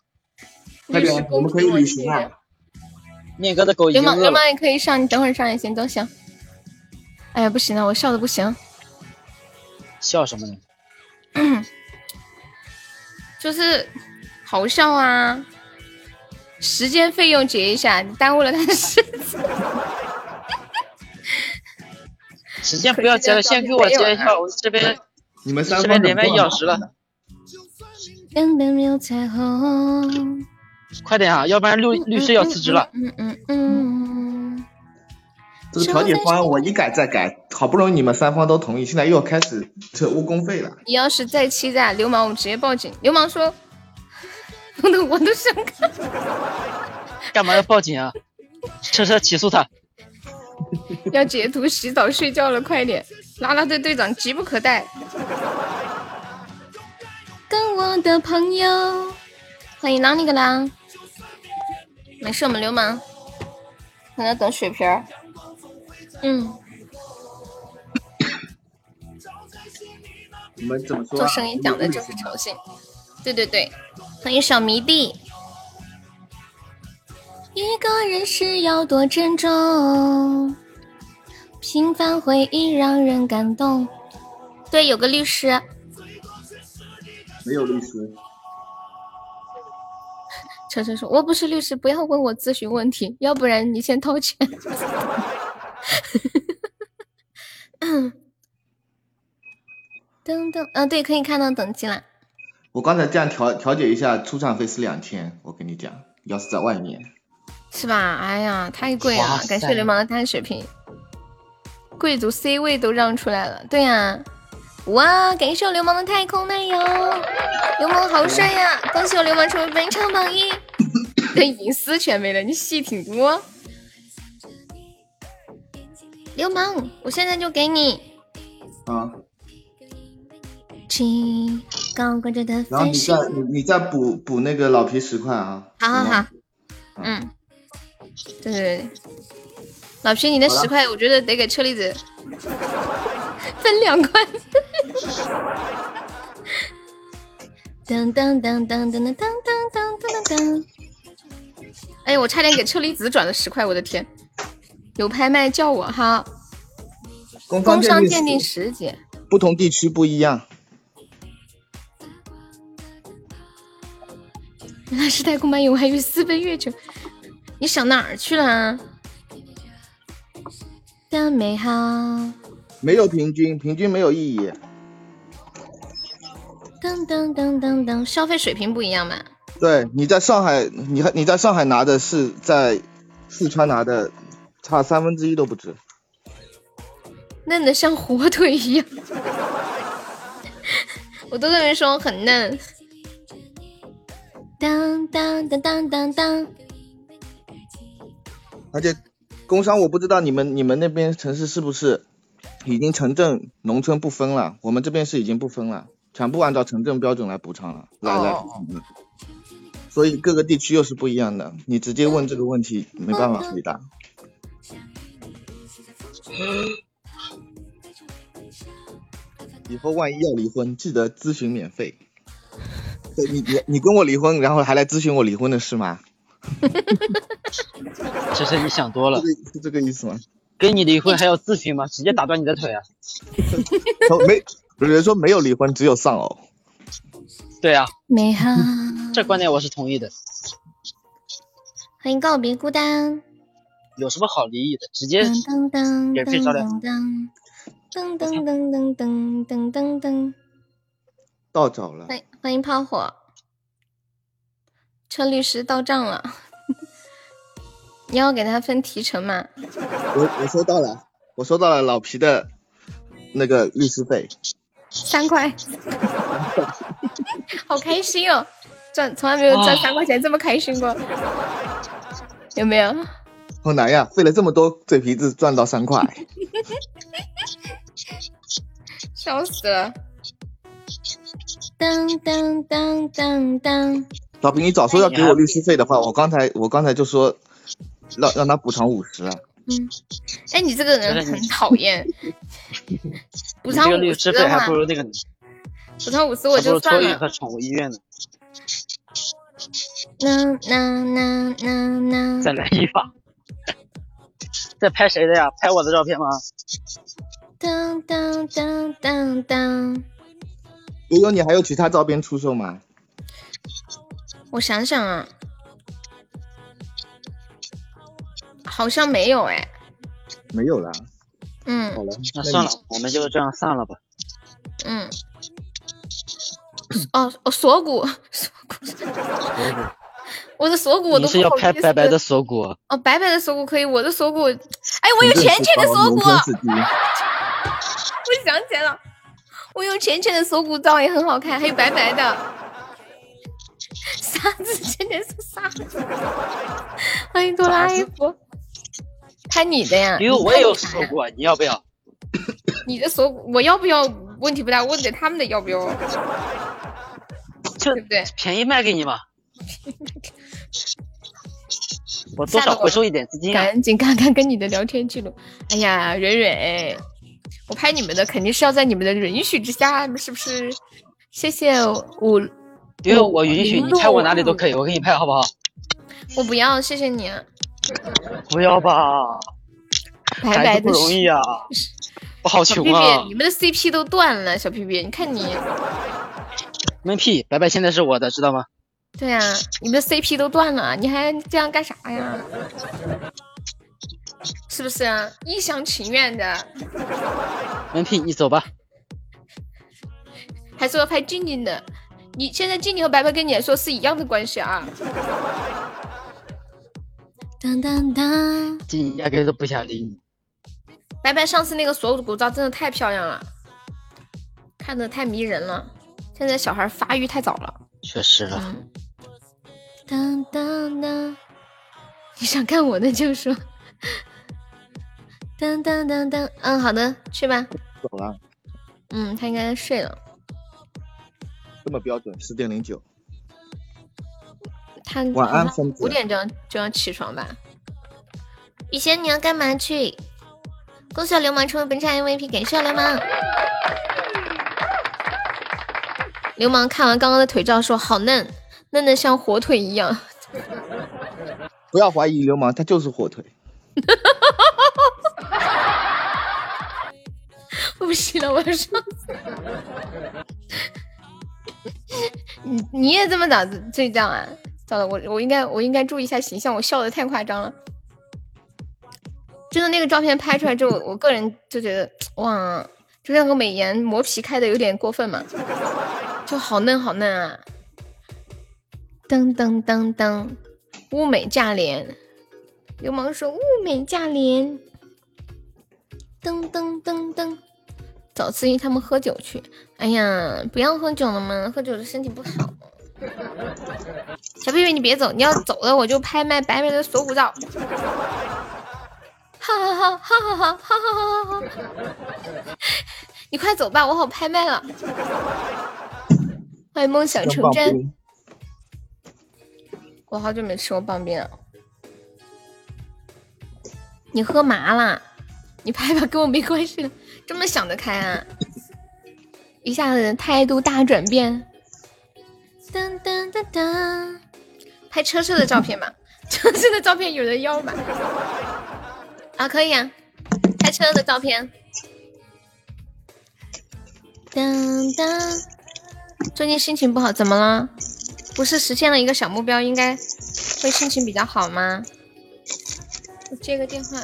快点，我们可以旅行了。面哥的狗流氓流氓也可以上，你等会儿上也行，都行。哎呀，不行了，我笑的不行。笑什么呢？就是好笑啊！时间费用结一下，你耽误了他的时间。时间不要接了，先给我接一下，我这边 你们这边连麦一小时了。快点啊，要不然律律师要辞职了。嗯嗯嗯。这个调解方案我一改再改，好不容易你们三方都同意，现在又要开始扯误工费了。你要是再欺诈流氓，我直接报警。流氓说：“我 都我都想看。”干嘛要报警啊？车车起诉他。要截图洗澡睡觉了，快点！啦啦队队长急不可待。跟我的朋友，欢迎啷里个啷。没事，我们流氓可能等血瓶儿。嗯。我们怎么说？做生意讲的就是诚信。对对对，欢迎小迷弟。一个人是要多珍重，平凡回忆让人感动。对，有个律师。没有律师。车车说：“我不是律师，不要问我咨询问题，要不然你先掏钱。”噔噔，啊，对，可以看到等级了。我刚才这样调调解一下，出场费是两千。我跟你讲，要是在外面，是吧？哎呀，太贵了！感谢流氓的单血瓶，贵族 C 位都让出来了。对呀。哇！感谢我流氓的太空漫游，流氓好帅呀！恭喜我流氓成为本场榜一，的隐私全没了，你戏挺多。流氓，我现在就给你。啊。请高挂着的然后你再你你再补补那个老皮十块啊。好好好。嗯。对对对。老皮，你那十块，我觉得得给车厘子 分两块。噔噔噔噔噔噔噔噔噔噔噔！哎我差点给车厘子转了十块，我的天！有拍卖叫我哈。工商鉴定十级，不同地区不一样。原来是太空漫游，还有私奔月球，你想哪儿去了？的美好。没有平均，平均没有意义。噔噔噔噔噔，消费水平不一样嘛？对，你在上海，你还你在上海拿的是在四川拿的，差三分之一都不止。嫩的像火腿一样，我都跟人说很嫩。当当当当当当。而且工商我不知道你们你们那边城市是不是已经城镇农村不分了？我们这边是已经不分了。全部按照城镇标准来补偿了，来来，所以各个地区又是不一样的。你直接问这个问题没办法回答。以后万一要离婚，记得咨询免费。你你你跟我离婚，然后还来咨询我离婚的事吗？其实你想多了，是这个意思吗？跟你离婚还要咨询吗？直接打断你的腿啊！没，有人说没有离婚，只有丧偶。对啊。这观点我是同意的。欢迎告别孤单。有什么好离异的？直接免费照亮。噔噔噔噔噔噔噔噔。到找了。欢欢迎炮火。车律师到账了。你要给他分提成吗？我我收到了，我收到了老皮的那个律师费，三块，好开心哦！赚从来没有赚三块钱这么开心过，有没有？好难呀，费了这么多嘴皮子赚到三块，笑死了！当当当当当，老皮，你早说要给我律师费的话，我刚才我刚才就说。让让他补偿五十。嗯，哎，你这个人很讨厌。补偿五十的话，还不如那个。补偿五十我就算了。和宠物医院呢。那那那那那。再来一发。在拍谁的呀？拍我的照片吗？当当当当当。悠悠，你还有其他照片出售吗？我想想啊。好像没有哎，没有了。嗯，好了，那算了，我们就这样散了吧。嗯。哦哦，锁骨，锁骨。我的锁骨我都是要拍白白的锁骨。哦，白白的锁骨可以，我的锁骨，哎，我有浅浅的锁骨。我想起来了，我有浅浅的锁骨照也很好看，还有白白的。啥子？今天是啥？欢迎哆啦 A 梦。拍你的呀，因为我也有锁骨，你要不要？你的锁骨我要不要？问题不大，问的他们的要不要？对不对？便宜卖给你嘛。我多少回收一点资金。赶紧看看跟你的聊天记录。哎呀，蕊蕊，我拍你们的肯定是要在你们的允许之下，是不是？谢谢我，因为我允许你拍我哪里都可以，我给你拍好不好？我不要，谢谢你。不要吧，白白的不容易啊，我好穷啊！你们的 CP 都断了，小屁屁，你看你，闷屁，白白现在是我的，知道吗？对呀，你们的 CP 都断了，你还这样干啥呀？是不是啊？一厢情愿的。闷屁，你走吧。还说要拍静静的，你现在静静和白白跟你来说是一样的关系啊。当当当，静压根都不想理你。白白上次那个锁骨照真的太漂亮了，看的太迷人了。现在小孩发育太早了，确实了。当当当，你想看我的就说。当当当当，嗯，好的，去吧。走了。嗯，他应该睡了。这么标准，十点零九。他晚安，五点钟就要起床吧？雨贤，你要干嘛去？恭喜流氓成为本场 MVP，感谢流氓。流氓看完刚刚的腿照，说好嫩，嫩的像火腿一样。不要怀疑流氓，他就是火腿。我不行了，我要上。你你也这么早睡觉啊？糟了，我我应该我应该注意一下形象，我笑的太夸张了。真的那个照片拍出来之后，我个人就觉得哇，就像个美颜磨皮开的有点过分嘛，就好嫩好嫩啊！噔噔噔噔，物美价廉，流氓说物美价廉。噔噔噔噔，找司仪他们喝酒去。哎呀，不要喝酒了嘛，喝酒对身体不好。小屁屁，你别走！你要走了，我就拍卖白白的锁骨照。哈哈哈哈哈哈哈哈哈！你快走吧，我好拍卖了。欢迎梦想成真。我好久没吃过棒冰了。你喝麻了？你拍吧，跟我没关系。这么想得开啊？一下子态度大转变。噔噔噔噔。拍车车的照片吧，车车的照片有人要吗？啊，可以啊，拍车的照片。当当，最近心情不好，怎么了？不是实现了一个小目标，应该会心情比较好吗？我接个电话，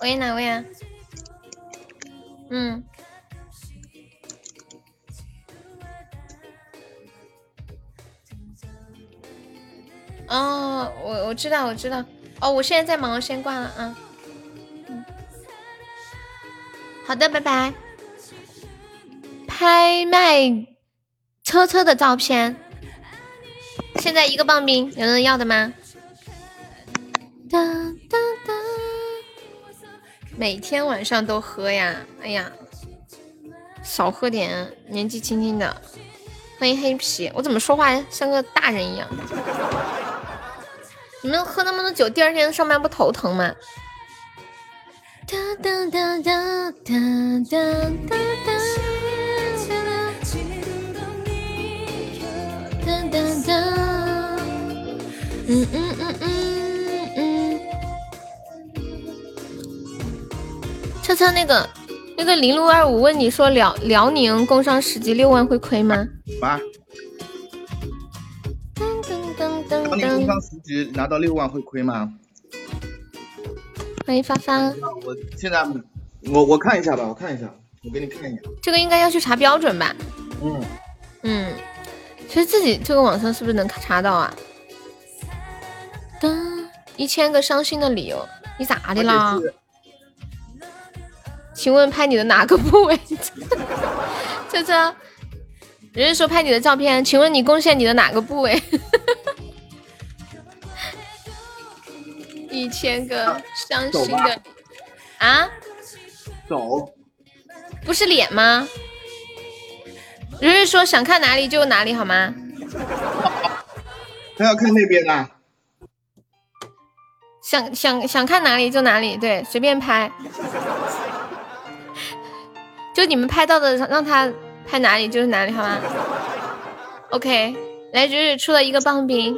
喂，哪位啊？嗯。哦，我我知道，我知道。哦，我现在在忙，先挂了啊。好的，拜拜。拍卖车车的照片，现在一个棒冰，有人要的吗？哒哒哒。每天晚上都喝呀，哎呀，少喝点，年纪轻轻的。欢迎黑皮，我怎么说话像个大人一样？你们喝那么多酒，第二天上班不头疼吗？哒哒哒哒哒哒哒哒哒哒。嗯嗯嗯嗯嗯。车车那个那个零六二五问你说辽辽宁工商十级六万会亏吗？吧。当年工商十级拿到六万会亏吗？欢迎发发。我现在我我看一下吧，我看一下，我给你看一下。这个应该要去查标准吧？嗯嗯，其实自己这个网上是不是能查到啊？一千个伤心的理由，你咋的啦？请问拍你的哪个部位？这这，人家说拍你的照片，请问你贡献你的哪个部位？一千个伤心的啊，走，不是脸吗？如是说想看哪里就哪里好吗？他要看那边啊。想想想看哪里就哪里，对，随便拍。就你们拍到的，让他拍哪里就是哪里，好吗？OK，来，如日出了一个棒冰，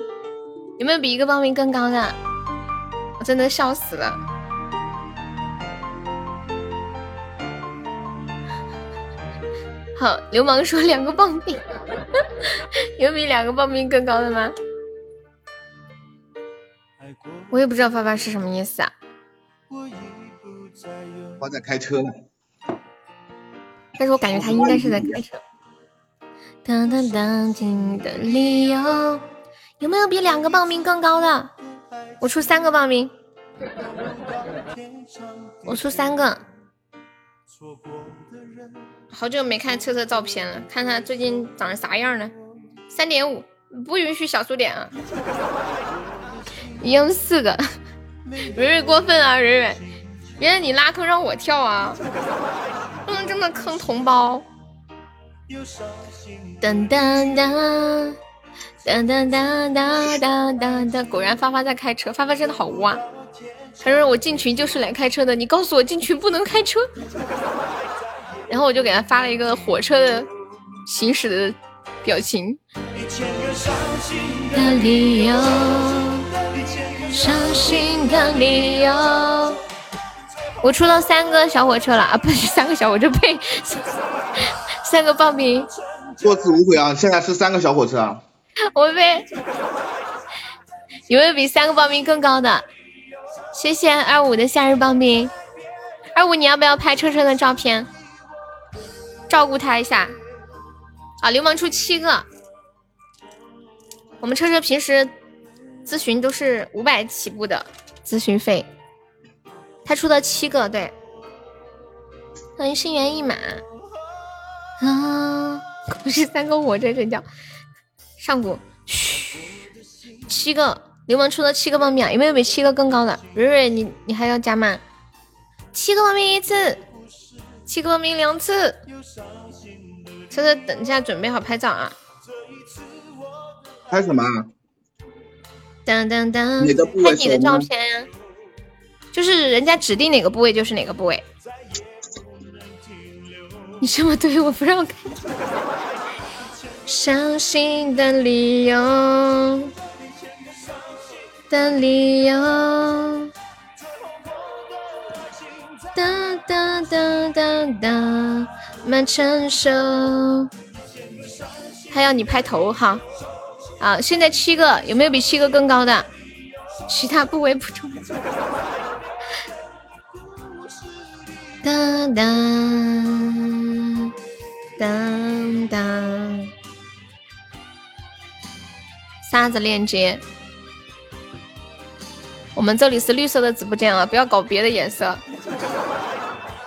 有没有比一个棒冰更高的？我真的笑死了。好，流氓说两个棒冰，有比两个棒冰更高的吗？我也不知道发发是什么意思啊。我在开车呢，但是我感觉他应该是在开车。当当当，听的理由有没有比两个棒冰更高的？我出三个报名，我出三个。好久没看车车照片了，看看最近长成啥样了。三点五，不允许小数点啊！一共四个，蕊蕊过分啊，蕊蕊，原来你拉坑让我跳啊，不能这么坑同胞。噔噔噔。哒哒哒哒哒哒哒！果然发发在开车，发发真的好污啊！他说我进群就是来开车的，你告诉我进群不能开车。然后我就给他发了一个火车的行驶的表情。的理由，伤心的理由。我出了三个小火车了啊，不是三个小火车，呸，三个棒冰。多次误会啊！现在是三个小火车啊。我被有没有比三个棒冰更高的？谢谢二五的夏日棒冰。二五，你要不要拍车车的照片，照顾他一下？啊，流氓出七个。我们车车平时咨询都是五百起步的咨询费，他出的七个，对。欢迎心猿意马。啊，不是三个火车这叫。上古，嘘，七个流氓出了七个棒冰啊！有没有比七个更高的？蕊蕊，你你还要加吗？七个棒冰一次，七个棒冰两次。车车，等一下，准备好拍照啊！拍什么？当当当！哪个部位？拍你的照片呀，就是人家指定哪个部位就是哪个部位。你这么对我不让看。伤心的理由的理由。哒哒哒哒哒，慢成熟。还要你拍头哈。啊，现在七个，有没有比七个更高的？其他部位不重。当当当当，啥子链接？我们这里是绿色的直播间啊，不要搞别的颜色。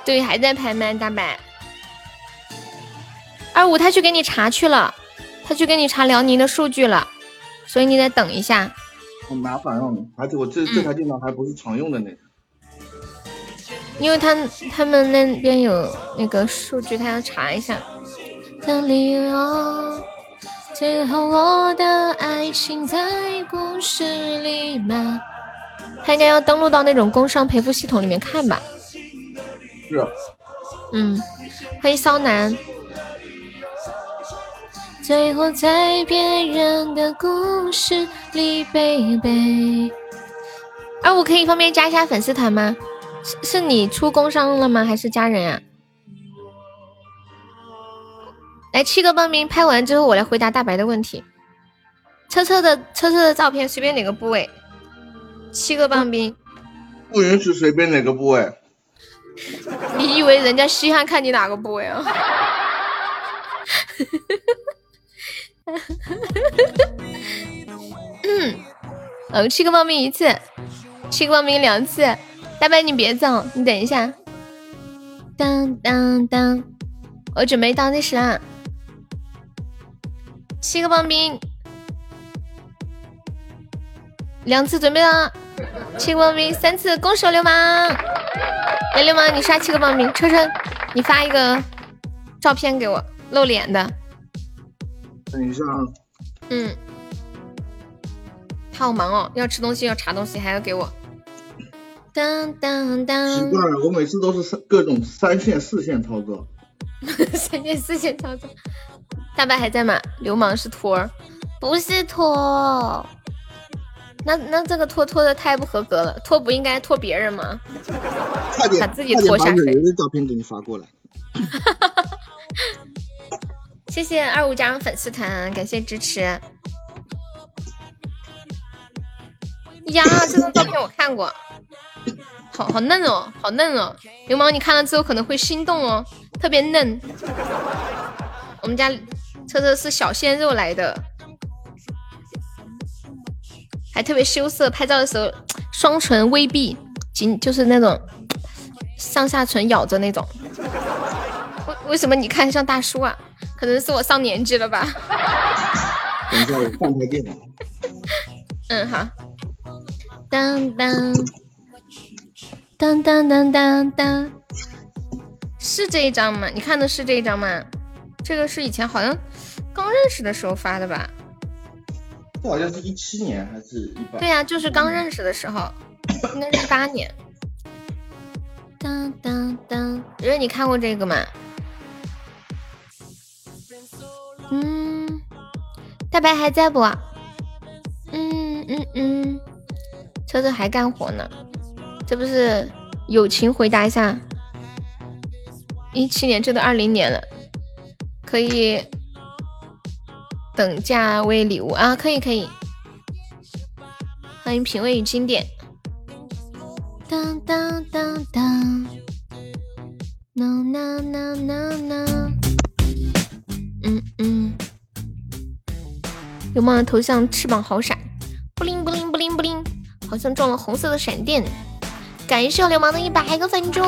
对，还在拍卖大白。二五他去给你查去了，他去给你查辽宁的数据了，所以你得等一下。很麻烦哦，而且我这这台电脑还不是常用的那个。因为他他们那边有那个数据，他要查一下。的理由，最后我的爱情在故事里吗？他应该要登录到那种工商赔付系统里面看吧。是。嗯，欢迎骚男。最后在别人的故事里背背。啊，我可以方便加一下粉丝团吗？是是你出工伤了吗？还是家人呀？来七个棒冰，拍完之后我来回答大白的问题。车车的车车的照片，随便哪个部位。七个棒冰，不允许随便哪个部位。你以为人家稀罕看你哪个部位啊？嗯，嗯，七个棒冰一次，七个棒冰两次。大白，你别走，你等一下。当当当，我准备倒计时啊！七个棒冰，两次准备了。七个棒冰，三次，攻守流氓！来，流氓，你刷七个棒冰。车车，你发一个照片给我，露脸的。等一下啊。嗯。他好忙哦，要吃东西，要查东西，还要给我。当当当！奇怪了，我每次都是三各种三线四线操作。三线四线操作。大白还在吗？流氓是托儿，不是托。那那这个托托的太不合格了，托不应该托别人吗？快点，把自己拖下水。把的照片给你发过来。谢谢二五加入粉丝团，感谢支持。呀，这张照片我看过。好好嫩哦，好嫩哦！流氓，你看了之后可能会心动哦，特别嫩。我们家车车是小鲜肉来的，还特别羞涩，拍照的时候双唇微闭，紧就是那种上下唇咬着那种。为为什么你看像大叔啊？可能是我上年纪了吧。等一下，我换台电脑。嗯，好。当当。当当当当当，是这一张吗？你看的是这一张吗？这个是以前好像刚认识的时候发的吧？这好像是一七年还是一八？对呀，就是刚认识的时候，应该是八年。当当当，因为你看过这个吗？嗯，大白还在不？嗯嗯嗯，车子还干活呢。这不是友情回答一下，一七年，这都二零年了，可以等价为礼物啊，可以可以，欢迎品味与经典。当当当当，no no no no no，嗯嗯，流氓的头像翅膀好闪，不灵不灵不灵不灵，好像中了红色的闪电。感谢我流氓的一百个粉猪，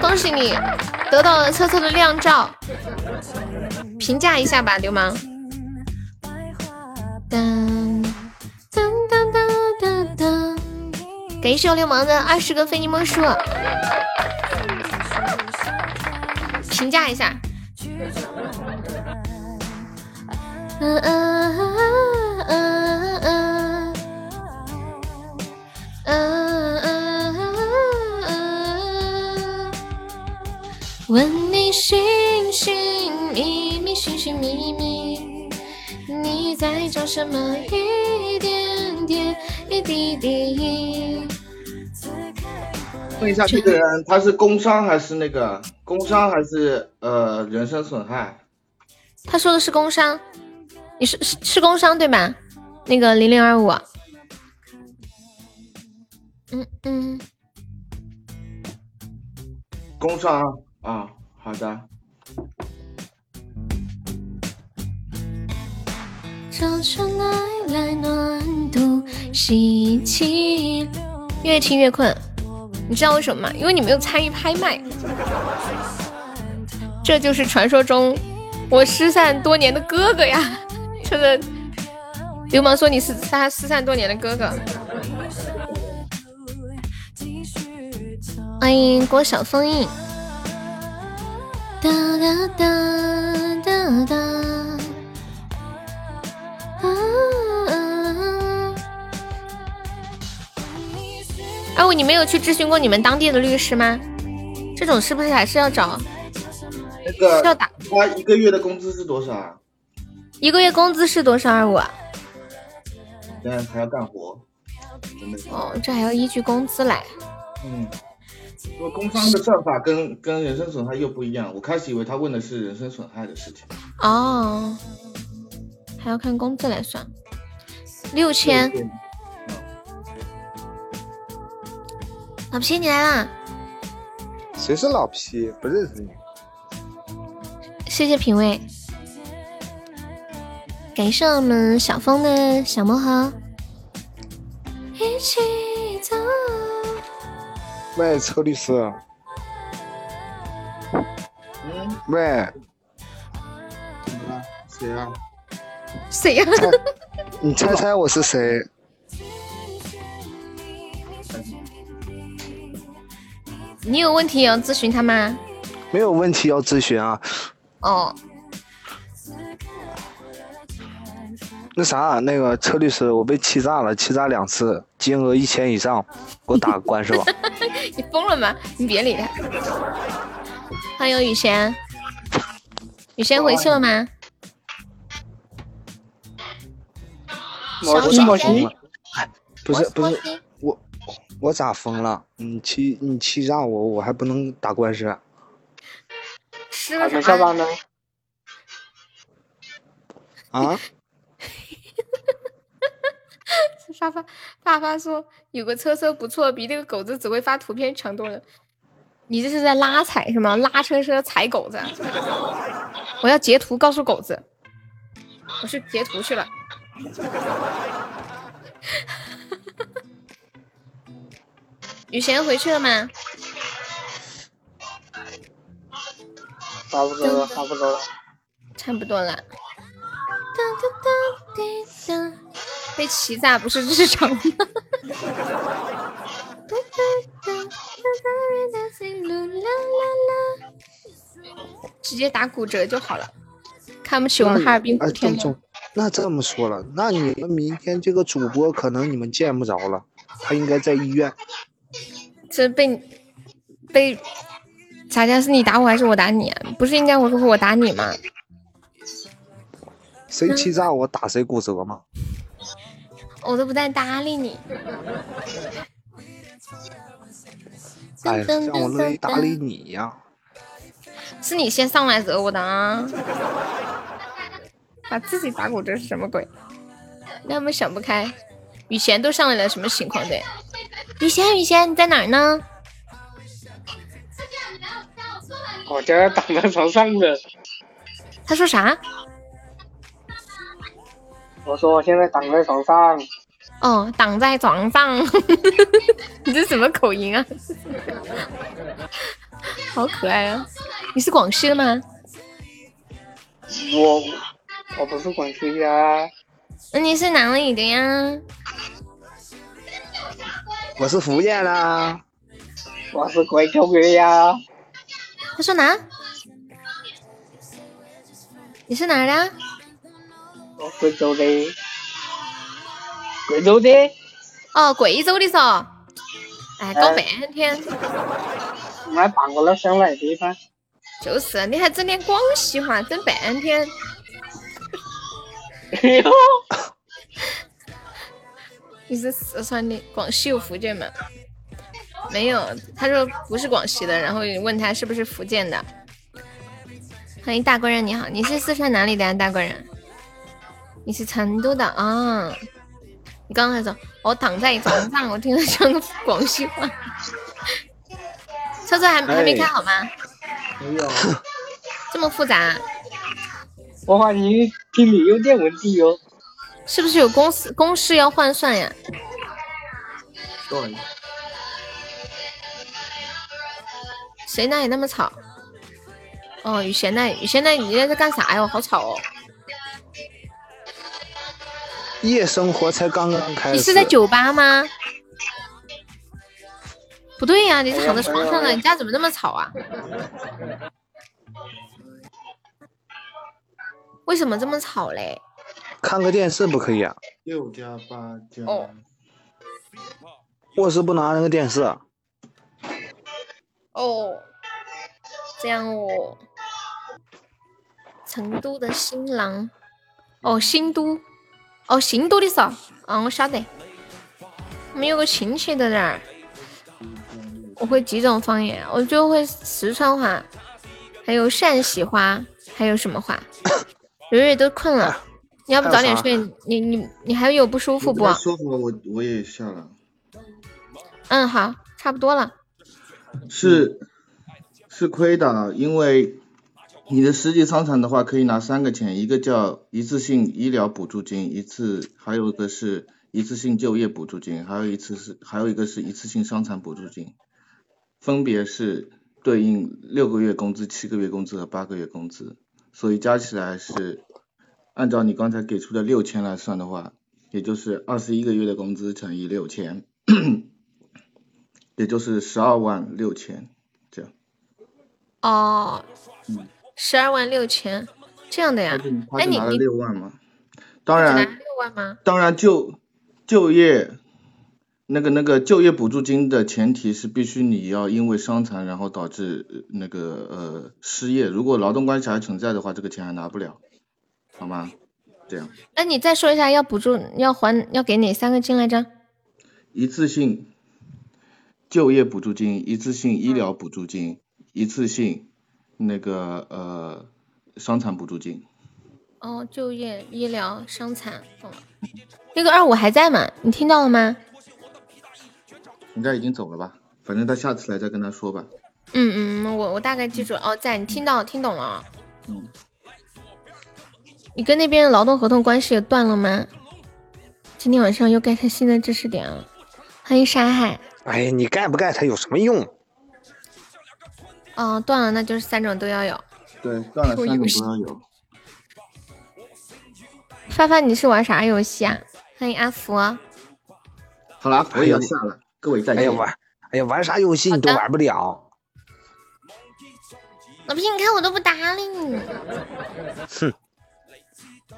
恭喜你得到了车车的靓照，评价一下吧，流氓。当当当当当当，感谢我流氓的二十个非你莫属，评价一下。嗯嗯嗯嗯嗯。问你寻寻觅觅，寻寻觅觅。你在找什么？一点点，一滴滴。问一下，这个人他是工伤还是那个工伤还是呃人身损害？他说的是工伤，你是是是工伤对吧？那个零零二五。嗯嗯。工伤啊，好的。找出来来暖度，喜气。越听越困，你知道为什么吗？因为你没有参与拍卖。这就是传说中我失散多年的哥哥呀！这个流氓说你是他失散多年的哥哥。欢迎郭晓风印。哒哒哒哒哒。二五，你没有去咨询过你们当地的律师吗？这种是不是还是要找？那个要打。他一个月的工资是多少啊？一个月工资是多少？二五。现在还要干活。哦，这还要依据工资来。嗯。因为工伤的算法跟跟人身损害又不一样，我开始以为他问的是人身损害的事情。哦，还要看工资来算，六千。老皮，你来啦！谁是老皮？不认识你。谢谢品味，感谢我们小峰的小魔盒。一起走。喂，车律师。嗯。喂。怎么了？谁啊？谁呀？你猜猜我是谁？你有问题要咨询他吗？没有问题要咨询啊。哦。那啥，那个车律师，我被欺诈了，欺诈两次，金额一千以上，给我打个官司吧。你疯了吗？你别理他。欢迎雨贤，雨贤回去了吗？我咋疯了？不是不是，我我咋疯了？你欺你欺诈我，我还不能打官司？吃了啥？下班呢？啊？发发发发说有个车车不错，比那个狗子只会发图片强多了。你这是在拉踩是吗？拉车车踩狗子？我要截图告诉狗子，我去截图去了。雨贤回去了吗？差不多了，差不多了，差不多了。被欺诈不是日常吗？直接打骨折就好了。看不起我们哈尔滨古天乐。那这么说了，那你们明天这个主播可能你们见不着了，他应该在医院。这被被啥家是你打我还是我打你啊？不是应该我说我打你吗？谁欺诈我打谁骨折吗？我都不带搭理你。哎，像我乐意搭理你呀！是你先上来惹我的啊！把自己打骨折是什么鬼？那么想不开，雨贤都上来了，什么情况对？雨贤，雨贤，你在哪儿呢？我家躺在床上的。他说啥？我说我现在躺在床上。哦，挡在床上，你这什么口音啊？好可爱啊！你是广西的吗？我我不是广西的。那你是哪里的呀？我是福建的。我是贵州的呀。他说哪？你是哪的？我贵州的。贵州的，哦，贵州的嗦，哎，搞半天，我还办过了乡来地方，就是，你还整点广西话，整半天，你是四川的，广西有福建吗？没有，他说不是广西的，然后问他是不是福建的。欢迎大官人，你好，你是四川哪里的大官人？你是成都的啊？你刚才说我躺在床上，我听着像个广西话。车车还还没开好吗？没有，这么复杂？我发现听力有点问题哟。是不是有公式公式要换算呀？对。谁那里那么吵？哦，雨贤那雨贤那你在干啥呀？好吵哦！夜生活才刚刚开始。你是在酒吧吗？不对呀，你躺在床上呢，你家怎么那么吵啊？为什么这么吵嘞？看个电视不可以啊？六加八加。哦。卧室不拿那个电视。哦，这样哦。成都的新郎。哦，新都。哦，新都的嗦。嗯，我晓得。我们有个亲戚在那儿。我会几种方言，我就会四川话，还有陕西话，还有什么话？蕊蕊都困了，你要不早点睡？你你你还有不舒服不？舒服，我我也下了。嗯，好，差不多了。是是亏的，因为你的实际伤残的话，可以拿三个钱，一个叫一次性医疗补助金，一次还有一个是一次性就业补助金，还有一次是还有一个是一次性伤残补助金。分别是对应六个月工资、七个月工资和八个月工资，所以加起来是按照你刚才给出的六千来算的话，也就是二十一个月的工资乘以六千，也就是十二万六千这样。哦，十二万六千这样的呀？哎，你你六万吗？当然，六万吗？当然就就业。那个那个就业补助金的前提是必须你要因为伤残然后导致那个呃失业，如果劳动关系还存在的话，这个钱还拿不了，好吗？这样。那你再说一下要补助要还要给哪三个金来着？一次性就业补助金、一次性医疗补助金、一次性那个呃伤残补助金。哦，就业、医疗、伤残，懂了。那个二五还在吗？你听到了吗？应该已经走了吧，反正他下次来再跟他说吧。嗯嗯，我我大概记住了。哦，在，你听到听懂了？嗯。你跟那边劳动合同关系也断了吗？今天晚上又 get 新的知识点了。欢迎沙海。哎呀，你盖不盖他有什么用？哦，断了，那就是三种都要有。对，断了三种都要有。发发，你是玩啥游戏啊？欢迎阿福。好了，我也要下了。各位再见。哎呀玩，哎呀玩啥游戏你都玩不了。老皮，你看我都不搭理你。哼，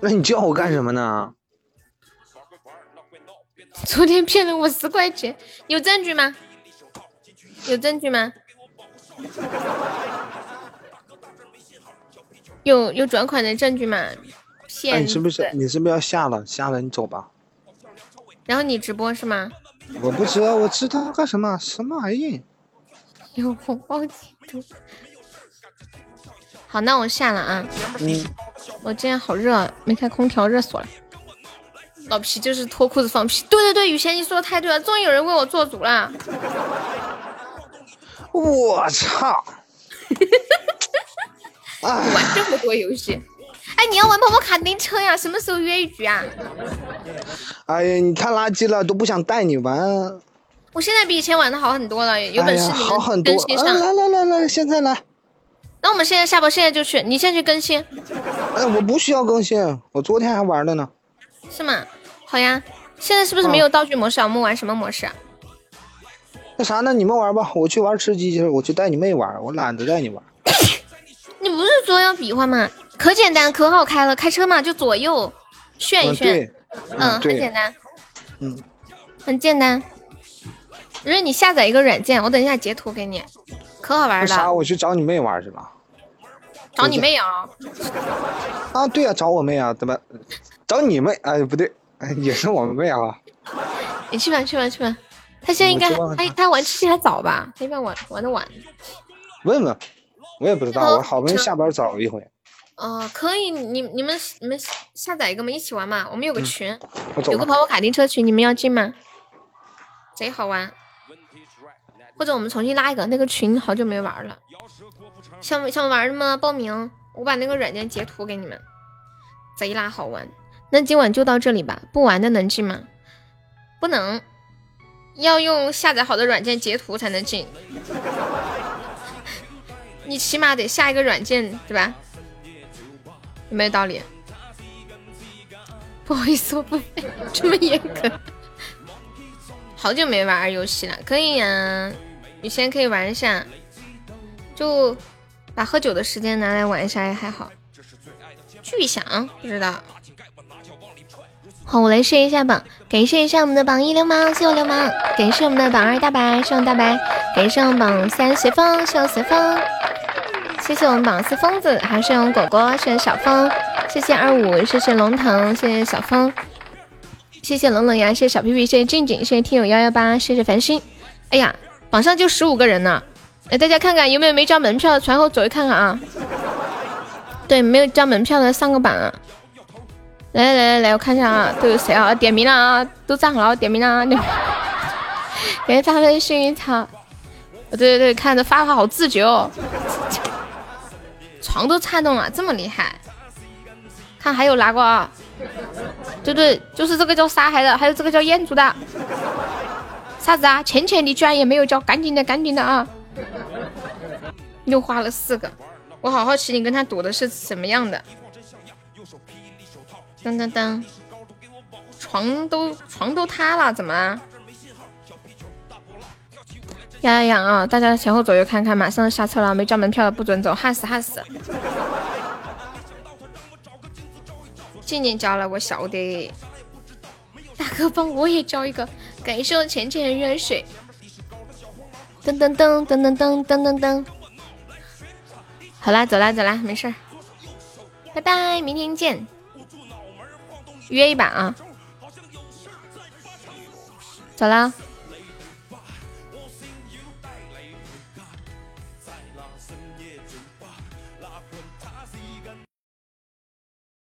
那你叫我干什么呢？昨天骗了我十块钱，有证据吗？有证据吗？有有转款的证据吗？骗你是不是你是不是要下了？下了你走吧。然后你直播是吗？我不知道，我知道干什么？什么玩意？有红包截图。好，那我下了啊。嗯。我今天好热，没开空调，热死我了。老皮就是脱裤子放屁。对对对，雨贤你说的太对了，终于有人为我做主了。我操！玩这么多游戏。哎，你要玩跑跑卡丁车呀？什么时候约一局啊？哎呀，你太垃圾了，都不想带你玩。我现在比以前玩的好很多了，有本事你更新上。来来来来，现在来。那我们现在下播，现在就去，你先去更新。哎，我不需要更新，我昨天还玩了呢。是吗？好呀，现在是不是没有道具模式啊？我们玩什么模式？那啥，那你们玩吧，我去玩吃鸡去，我去带你妹玩，我懒得带你玩。你不是说要比划吗？可简单，可好开了，开车嘛就左右炫一炫，嗯，很简单，嗯，很简单。因为你下载一个软件，我等一下截图给你，可好玩了。啥？我去找你妹玩去了？找你妹啊？啊，对呀，找我妹啊，怎么？找你妹！哎，不对，哎，也是我妹啊。你去吧，去吧，去吧。他现在应该他他玩吃鸡还早吧？他一般玩玩的晚。问问，我也不知道，我好不容易下班早了一回。哦，可以，你你们你们下载一个嘛，一起玩嘛。我们有个群，有个跑跑卡丁车群，你们要进吗？贼好玩。或者我们重新拉一个，那个群好久没玩了。想想玩的吗？报名，我把那个软件截图给你们。贼拉好玩。那今晚就到这里吧，不玩的能进吗？不能。要用下载好的软件截图才能进，你起码得下一个软件，对吧？有没有道理？不好意思，我不这么严格。好久没玩游戏了，可以呀，你先可以玩一下，就把喝酒的时间拿来玩一下也还好。巨响，不知道。好，我来试一下榜，感谢一下我们的榜一流氓，谢我流氓，感谢我们的榜二大白，谢我大白，感谢我们榜三随风，谢我随风，谢谢我们榜四疯子，还是我们果果，谢谢小峰，谢谢二五，谢谢龙腾，谢谢小峰，谢谢冷冷呀，谢谢小屁屁，谢谢静静，谢谢听友幺幺八，谢谢繁星。哎呀，榜上就十五个人呢，哎，大家看看有没有没交门票的，传后走一看看啊。对，没有交门票的上个榜啊。来来来来我看一下啊，都有谁啊？点名了啊，都站好了，点名了啊。感谢大飞幸运草，对对对，看着发发好自觉哦，床都颤动了，这么厉害。看还有哪个啊？对对，就是这个叫沙海的，还有这个叫彦祖的。啥子啊？浅浅你居然也没有叫，赶紧的赶紧的啊！又花了四个，我好好奇你跟他赌的是什么样的。噔噔噔，床都床都塌了，怎么了？呀呀呀啊！大家前后左右看看，马上下车了，没交门票的不准走，吓死吓死！静静交了，我晓得。大哥帮我也交一个，感谢我浅浅的热水。噔噔噔噔噔噔噔噔噔。好啦，走啦走啦，没事儿，拜拜，明天见。约一把啊，咋啦。